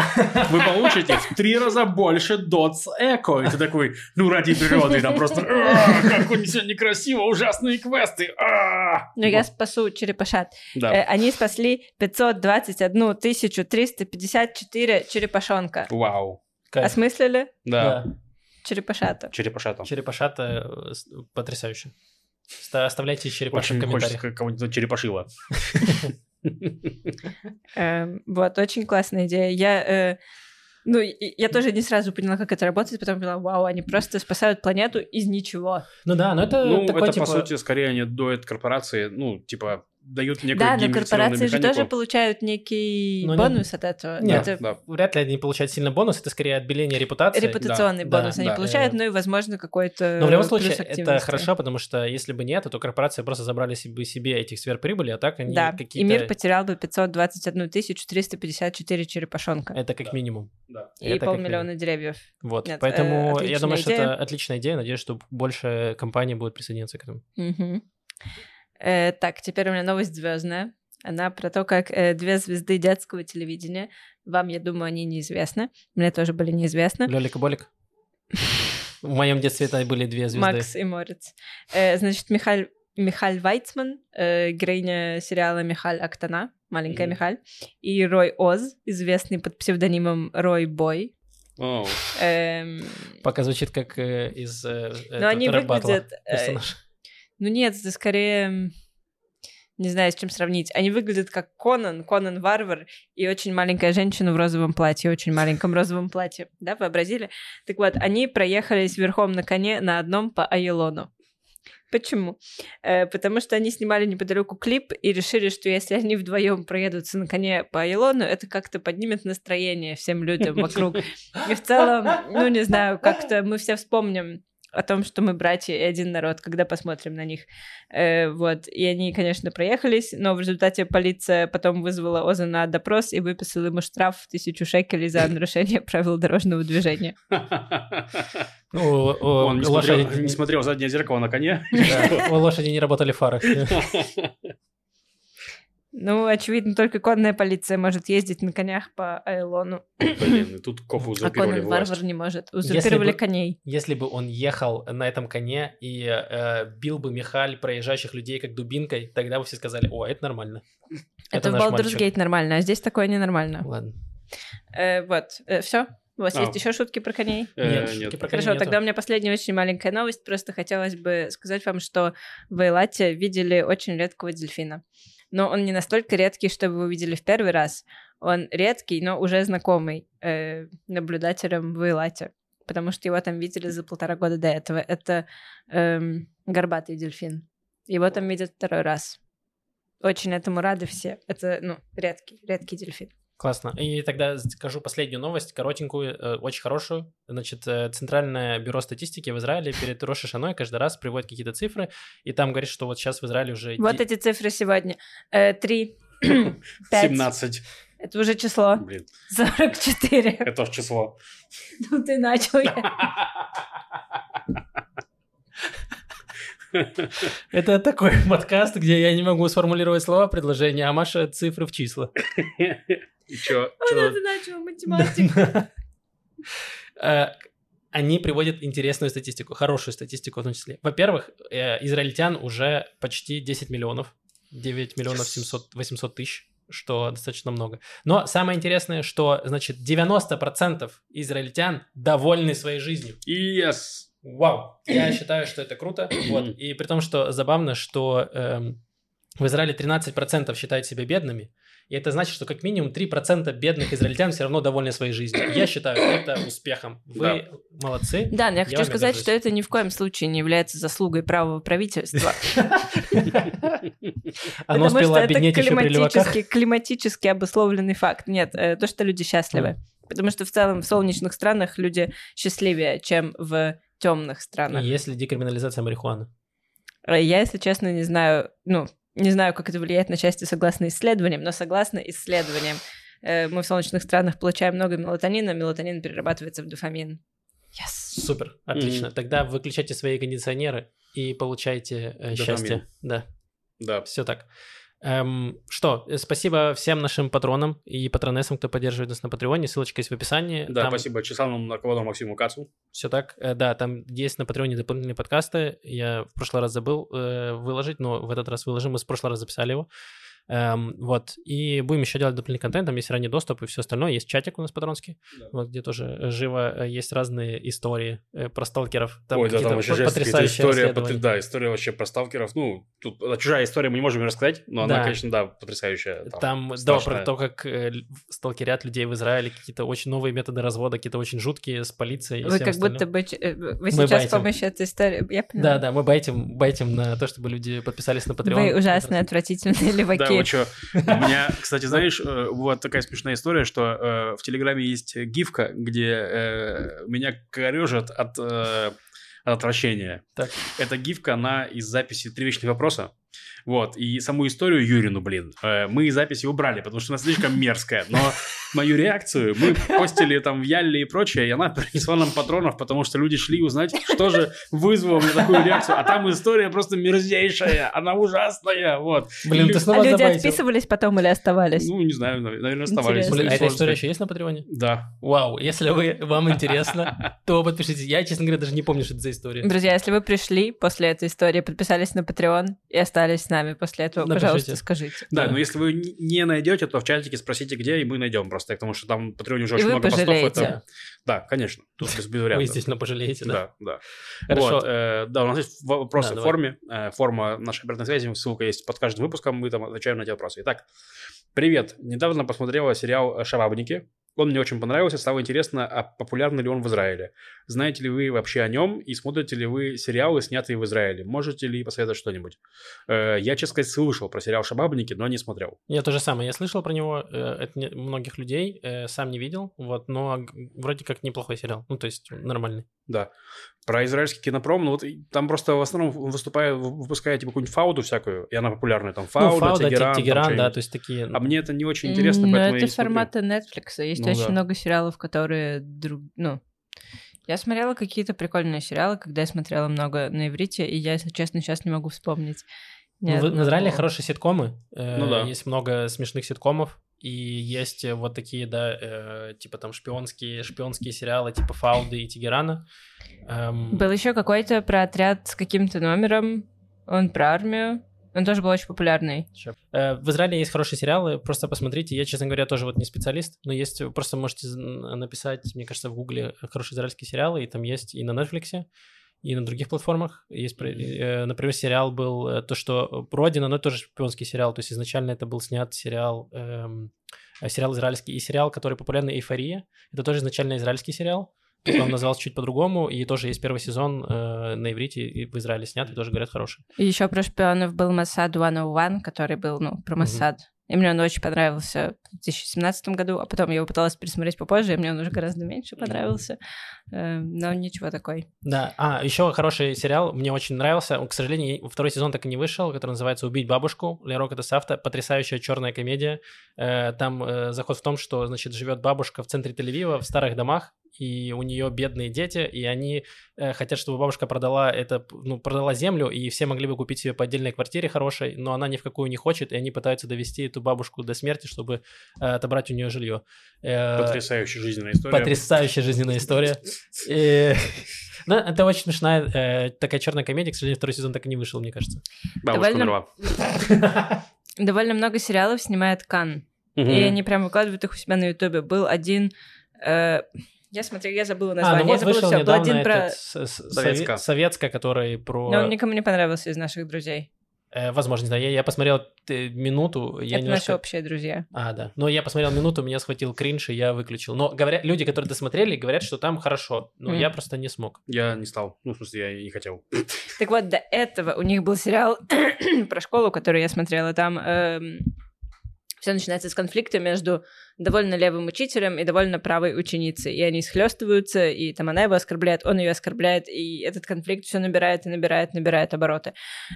вы получите в три раза больше Dots Echo. И ты такой, ну, ради природы, и там просто, «А, как он все некрасиво, ужасные квесты. а». Но я спасу черепашат. Э, Да. они спасли 521 354 черепашонка. Вау. Осмыслили? Да. Черепашата. Черепашата. Черепашата э, потрясающе. Ста- Оставляйте черепашек в комментариях. хочется кого-нибудь черепашила. Эм, вот, очень классная идея. Я, э, ну, я тоже не сразу поняла, как это работает, потом поняла, вау, они просто спасают планету из ничего. Ну да, но это Ну, такой, это, типа... по сути, скорее они дует корпорации, ну, типа, дают некую да, но корпорации же механику. тоже получают некий не- бонус от этого. Нет, это Да. Вряд ли они получают сильно бонус, это скорее отбеление репутации. репутационный да, бонус да, они да. получают, Э, ну и, возможно, какой-то Но в любом случае это хорошо, потому что если бы нет, то корпорации просто забрали себе, себе этих сверхприбыли, а так они Да, и какие-то... мир потерял бы 521 354 черепашонка. Это как минимум. Да. И это как полмиллиона деревьев. Вот, Нет, э, поэтому я думаю, отличная что идея. это отличная идея. Надеюсь, что больше компаний будут присоединяться к этому. Мгм. Э, так, теперь у меня новость звездная. Она про то, как э, две звезды детского телевидения, вам, я думаю, они неизвестны, мне тоже были неизвестны. Лёлик и Болик. В моем детстве это были две звезды. Макс и Морец. Э, значит, Михаль, Михаль Вайцман, э, героиня сериала Михаль Актана, маленькая Мгм. Михаль, и Рой Оз, известный под псевдонимом Рой Бой. Эм, Пока звучит как э, из э, Но они выглядят... э. Ну нет, это скорее... Не знаю, с чем сравнить. Они выглядят как Конан, Конан Варвар и очень маленькая женщина в розовом платье, очень маленьком розовом платье. Да, вообразили? Так вот, они проехались верхом на коне на одном по Айелону. Почему? Э, потому что они снимали неподалеку клип и решили, что если они вдвоем проедутся на коне по Айелону, это как-то поднимет настроение всем людям вокруг. И в целом, ну не знаю, как-то мы все вспомним о том, что мы братья и один народ, когда посмотрим на них. Э, вот. И они, конечно, проехались, но в результате полиция потом вызвала Оза на допрос и выписала ему штраф в тысячу шекелей за нарушение правил дорожного движения. Ну, Он не лошади- смотрел, не смотрел заднее зеркало на коне. У лошади не работали фары. Ну, очевидно, только конная полиция может ездить на конях по Айлону, Блин, и тут копы а узурпировали Варвар власть. не может. Узурпировали бы- коней. Если бы он ехал на этом коне и э, бил бы Михаль проезжающих людей как дубинкой, тогда бы все сказали, о, это нормально. Это, в наш Baldur's мальчик». Gate нормально, а здесь такое ненормально. Ладно. Э, вот, все. У вас А. есть еще шутки про коней? Э, Нет, Нет, шутки про коней Хорошо, нету. тогда у меня последняя очень маленькая новость. Просто хотелось бы сказать вам, что в Эйлате видели очень редкого дельфина. Но он не настолько редкий, что вы увидели в первый раз. Он редкий, но уже знакомый э, наблюдателям в Эйлате. Потому что его там видели за полтора года до этого. Это эм, горбатый дельфин. Его там видят второй раз. Очень этому рады все. Это, ну, редкий, редкий дельфин. Классно. И тогда скажу последнюю новость, коротенькую, э, очень хорошую. Значит, э, Центральное бюро статистики в Израиле перед Рош Шаной каждый раз приводит какие-то цифры, и там говорит, что вот сейчас в Израиле уже... Вот эти цифры сегодня. Э, Три, пять. 17. Это уже число. Блин, 44. это тоже число. Ну ты начал. Это такой подкаст, где я не могу сформулировать слова предложения, а Маша цифры в числа. И чё? Это начал математику. Э, Они приводят интересную статистику, хорошую статистику в том числе. Во-первых, э, израильтян уже почти 10 миллионов, 9 миллионов Yes. 700, 800 тысяч, что достаточно много. Но самое интересное, что, значит, 90% израильтян довольны своей жизнью. Yes. Вау! Я считаю, что это круто. Вот. И при том, что забавно, что эм, в Израиле 13% считают себя бедными, и это значит, что как минимум 3% бедных израильтян все равно довольны своей жизнью. Я считаю это успехом. Вы молодцы. Да, но я хочу вами сказать, горжусь. что это ни в коем случае не является заслугой правого правительства. Оно успело обеднеть еще при климатически обусловленный факт. Нет, э, то, что люди счастливы. Потому что в целом в солнечных странах люди счастливее, чем в темных странах. И Есть ли декриминализация марихуаны? Э, Я, если честно, не знаю, ну, не знаю, как это влияет на счастье согласно исследованиям, но согласно исследованиям, э, мы в солнечных странах получаем много мелатонина, мелатонин перерабатывается в дофамин. Yes. Супер, отлично. Тогда выключайте свои кондиционеры и получайте э, счастье. Да. Да. Все так. Эм, что, э, спасибо всем нашим патронам и патронессам, кто поддерживает нас на Патреоне. Ссылочка есть в описании. Да, Там спасибо Чесалову наркологу Максиму Кацу. Все так. Э, да, там есть на Патреоне дополнительные подкасты. Я в прошлый раз забыл э, выложить, но в этот раз выложим. Мы в прошлый раз записали его. Эм, вот. И будем еще делать дополнительный контент. Там есть ранний доступ и все остальное. Есть чатик у нас патронский, Да. вот, где тоже э, живо э, есть разные истории э, про сталкеров. Там Ой, да, какие-то там вообще потрясающие история, потр- да, история вообще про сталкеров. Ну, тут чужая история, мы не можем ее рассказать, но Да. она, конечно, да, потрясающая. Там, да, страшная. про то, как э, сталкерят людей в Израиле, какие-то очень новые методы развода, какие-то очень жуткие с полицией. Вы как будто остальным. бы... ч- э, Вы сейчас с помощью этой истории... Я поняла. Да, да, мы байтим, байтим на то, чтобы люди подписались на Patreon. Вы ужасные, отвратительные Да, леваки. Что. У меня, кстати, знаешь, э, вот такая смешная история, что э, в Телеграме есть гифка, где э, меня корежат от, от отвращения. Так. Эта гифка, она из записи «Три вечных вопроса». Вот, и саму историю Юрину, блин, э, мы из записи убрали, потому что она слишком мерзкая. Но мою реакцию. Мы постили там в Ялле и прочее, и она принесла нам патронов, потому что люди шли узнать, что же вызвало мне такую реакцию. А там история просто мерзейшая, она ужасная, вот. Блин, ты А снова люди забайтил. отписывались потом или оставались? Ну, не знаю, наверное, оставались. Интересно. Блин, а эта история сказать. еще есть на Патреоне? Да. Вау, если вы, вам интересно, то подпишитесь. Я, честно говоря, даже не помню, что это за история. Друзья, если вы пришли после этой истории, подписались на Patreon и остались с нами после этого, Напишите. пожалуйста, скажите. Да, Да. но если вы не найдете, то в чатике спросите, где, и мы найдем просто, потому что там в Патреоне уже И очень вы много постов. пожалеете. Это... Да, конечно, тут без, без Вы, вариантов. естественно, пожалеете, да? Да, да. Хорошо. Вот, э, да, у нас есть вопросы Да, в форме. Э, форма нашей обратной связи, ссылка есть под каждым выпуском, мы там отвечаем на эти вопросы. Итак, привет. Недавно посмотрела сериал «Шабабники». Он мне очень понравился, стало интересно, а популярный ли он в Израиле. Знаете ли вы вообще о нем и смотрите ли вы сериалы, снятые в Израиле? Можете ли посоветовать что-нибудь? Э, я, честно сказать, слышал про сериал «Шабабники», но не смотрел. Я то же самое. Я слышал про него э, от многих людей, э, сам не видел, вот, но вроде как неплохой сериал. Ну, то есть нормальный. Да. Про израильский кинопром, ну вот там просто в основном выступает, выпускает типа какую-нибудь фауду всякую, и она популярная. Там фауда, ну, Фауда, Тегеран, Тегеран, да, то есть такие... А мне это не очень интересно, Но поэтому я это формата Netflix. Есть Ну очень да. много сериалов, которые друг... Ну, я смотрела какие-то прикольные сериалы, когда я смотрела много на иврите, и я, если честно, сейчас не могу вспомнить. ни Ну, в. Израиле хорошие ситкомы. э, Ну да. Есть много смешных ситкомов. И есть э, вот такие, да, э, типа там шпионские, шпионские сериалы, типа Фауды и Тегерана. Эм, Был еще какой-то про отряд с каким-то номером, он про армию. Он тоже был очень популярный. Э, В Израиле есть хорошие сериалы, просто посмотрите. Я, честно говоря, тоже вот не специалист, но есть, э, просто можете написать, мне кажется, в Гугле хорошие израильские сериалы, и там есть и на Netflix, и на других платформах. Есть, э, например, сериал был э, то, что Родина, но это тоже шпионский сериал, то есть изначально это был снят сериал, эм, э, сериал израильский, и сериал, который популярный «Эйфория», это тоже изначально израильский сериал, он назывался чуть по-другому, и тоже есть первый сезон э, на иврите и в Израиле снят, и тоже говорят хороший. И еще про шпионов был Моссад 101, который был, ну, про Мгм. Моссад. И мне он очень понравился в 2017 году, а потом я его пыталась пересмотреть попозже, и мне он уже гораздо меньше понравился. Э, Но ничего такой. Да, а, еще хороший сериал, мне очень нравился. Он, к сожалению, второй сезон так и не вышел, который называется «Убить бабушку». Леро Катасафта. Потрясающая черная комедия. Э, Там э, заход в том, что, значит, живет бабушка в центре Тель-Авива, в старых домах, и у нее бедные дети, и они э, хотят, чтобы бабушка продала это, ну, продала землю, и все могли бы купить себе по отдельной квартире хорошей, но она ни в какую не хочет, и они пытаются довести эту бабушку до смерти, чтобы э, отобрать у нее жилье. Э, Потрясающая жизненная история. Потрясающая жизненная история. И- Ну, это очень смешная э, такая черная комедия. К сожалению, второй сезон так и не вышел, мне кажется. Бабушка Довольно- умерла. Довольно много сериалов снимает Кан. И они прям выкладывают их у себя на Ютубе. Был один... э, Я смотрела, я забыла А, название. ну я вот забыла вышел. Был недавно один про... этот с- с- Советска. сове- Советска, который про... Но он никому не понравился из наших друзей. э, Возможно, не знаю. Я, я посмотрел э, минуту. Я Это немножко... наши общие друзья. А, да. Но я посмотрел минуту, меня схватил кринж, и я выключил. Но говорят, люди, которые досмотрели, говорят, что там хорошо. Но Мгм. я просто не смог. Я не стал. Ну, в смысле, я и не хотел. Так вот, до этого у них был сериал про школу, который я смотрела. Там все начинается с конфликта между довольно левым учителем и довольно правой ученицей. И они схлестываются, и там она его оскорбляет, он ее оскорбляет, и этот конфликт все набирает и набирает, набирает обороты.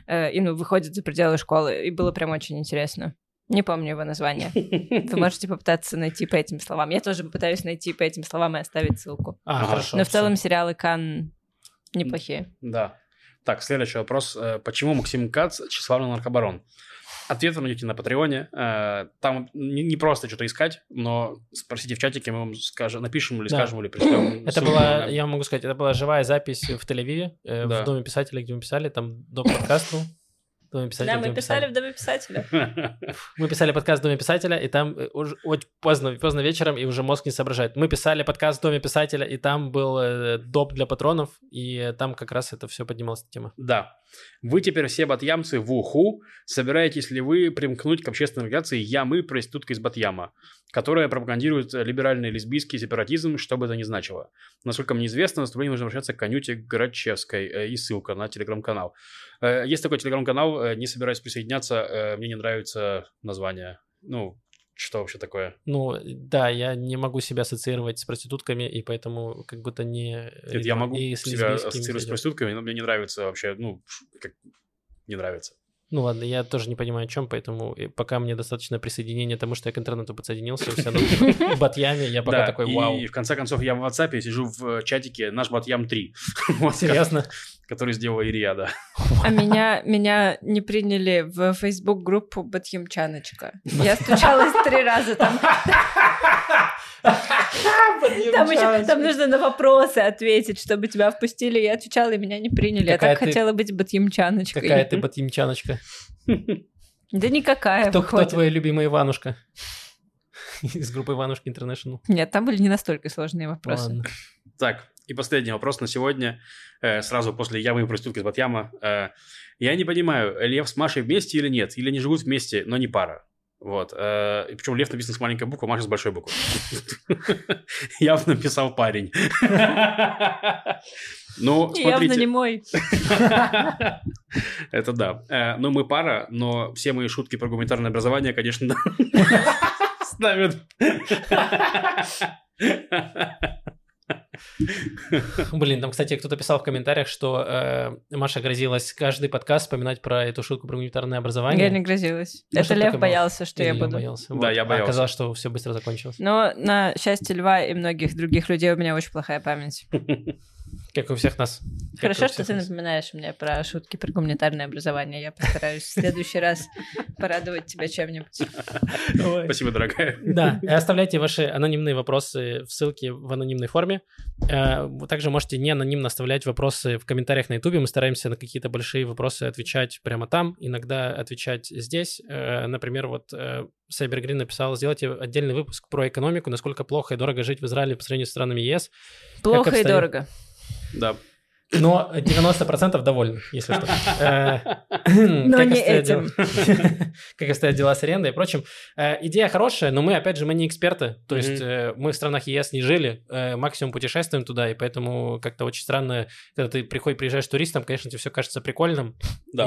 Э, И ну, выходит за пределы школы. И было прям очень интересно. Не помню его название. Вы можете попытаться найти по этим словам. Я тоже попытаюсь найти по этим словам и оставить ссылку. А, Ага. хорошо. Но в целом сериалы Кан неплохие. Да. Так, следующий вопрос. Э, Почему Максим Кац тщеславный наркобарон? Ответы найдете на Патреоне. Э, Там не просто что-то искать, но спросите в чатике, мы вам скажем, напишем или Да. скажем, или пришлем. Это была, я могу сказать, это была живая запись в Тель-Авиве, э, Да. в Доме писателя, где мы писали, там до подкаста. Доме писателя, Да, мы писали в Доме писателя. Мы писали подкаст в Доме писателя, и там э, уже очень поздно, поздно вечером, и уже мозг не соображает. Мы писали подкаст в Доме писателя, и там был э, доп для патронов, и там как раз это все поднималась тема. Да. Вы теперь все батьямцы в уху. Собираетесь ли вы примкнуть к общественной организации «Я, мы, проститутка из Батьяма», которая пропагандирует либеральный лесбийский сепаратизм, что бы это ни значило? Насколько мне известно, наступление нужно обращаться к Анюте Грачевской э, и ссылка на телеграм-канал. Э, Есть такой телеграм-канал, э, не собираюсь присоединяться, мне не нравится название. Ну, что вообще такое? Ну, да, я не могу себя ассоциировать с проститутками, и поэтому как будто не... Это я могу себя ассоциировать с проститутками, но мне не нравится вообще, ну, как... не нравится. Ну ладно, я тоже не понимаю, о чем, поэтому и пока мне достаточно присоединения тому, что я к интернету подсоединился, у себя на Батьяме, я пока Да, такой, вау. И в конце концов я в WhatsApp сижу в э, чатике наш Батьям 3. Вот, Серьезно? Который сделала Ирия, да. А меня, меня не приняли в Facebook-группу Батьямчаночка. Я стучалась три раза там. Там, еще, там нужно на вопросы ответить, чтобы тебя впустили. Я отвечала, и меня не приняли. Какая я так ты- хотела быть Батьямчаночкой. Какая ты батимчаночка. Да никакая, Кто, кто твоя любимая Иванушка? Из группы Иванушки International. Нет, там были не настолько сложные вопросы. Ладно. Так, и последний вопрос на сегодня. Э, сразу после ямы и проститутки из Батьяма. Э, я не понимаю, Лев с Машей вместе или нет? Или они живут вместе, но не пара? Вот. э, и причем Лев написан с маленькой буквы, Маша с большой буквы. Явно написал парень. Ну, Явно не смотрите. мой. Это да. Э, Ну, мы пара, но все мои шутки про гуманитарное образование, конечно, ставят. Блин, там, кстати, кто-то писал в комментариях, что э, Маша грозилась каждый подкаст вспоминать про эту шутку про гуманитарное образование. Я не грозилась. Ну, Это Лев боялся, что Или я буду. боялся. Да, Вот. я А боялся. Оказалось, что все быстро закончилось. Но на счастье Льва и многих других людей у меня очень плохая память. Как у всех нас. Как Хорошо, всех что ты нас. напоминаешь мне про шутки про гуманитарное образование. Я постараюсь в следующий раз порадовать тебя чем-нибудь. Спасибо, дорогая. Да, и оставляйте ваши анонимные вопросы в ссылке в анонимной форме. Э, вы Также можете не анонимно оставлять вопросы в комментариях на YouTube. Мы стараемся на какие-то большие вопросы отвечать прямо там, иногда отвечать здесь. Э, Например, вот э, Сайбергрин написал, сделайте отдельный выпуск про экономику, насколько плохо и дорого жить в Израиле по сравнению с странами ЕС. Плохо и обстоят? дорого. Да. Но 90% довольны, если что. Э, Но как не этим. дела- Как обстоят дела с арендой и прочим. Э, Идея хорошая, но мы, опять же, мы не эксперты. То есть э, мы в странах ЕС не жили, максимум путешествуем туда, и поэтому как-то очень странно, когда ты приходишь, приезжаешь туристом, конечно, тебе все кажется прикольным,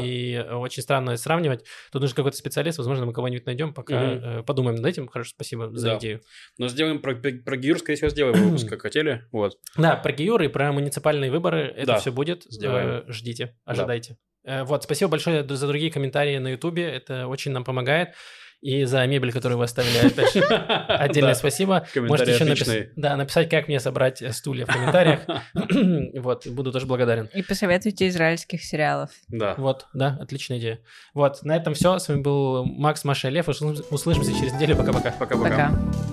и очень странно сравнивать. Тут нужен какой-то специалист, возможно, мы кого-нибудь найдем, пока подумаем над этим. Хорошо, спасибо за идею. Но сделаем про, про Гиюр, скорее всего, сделаем выпуск, как хотели. Вот. Да, про ГИЮР и про муниципальные выборы это Да, все будет. сделаем. Э, Ждите, ожидайте. Э, Вот, спасибо большое за другие комментарии на Ютубе. Это очень нам помогает. И за мебель, которую вы оставили, опять же, отдельное Да. спасибо. Можете еще написать, да, написать, как мне собрать э, стулья в комментариях. Вот, буду тоже благодарен. И посоветуйте израильских сериалов. Да. Вот, да, отличная идея. Вот, на этом все. С вами был Макс, Маша и Лев. Услышимся через неделю. Пока-пока. Пока-пока. Пока.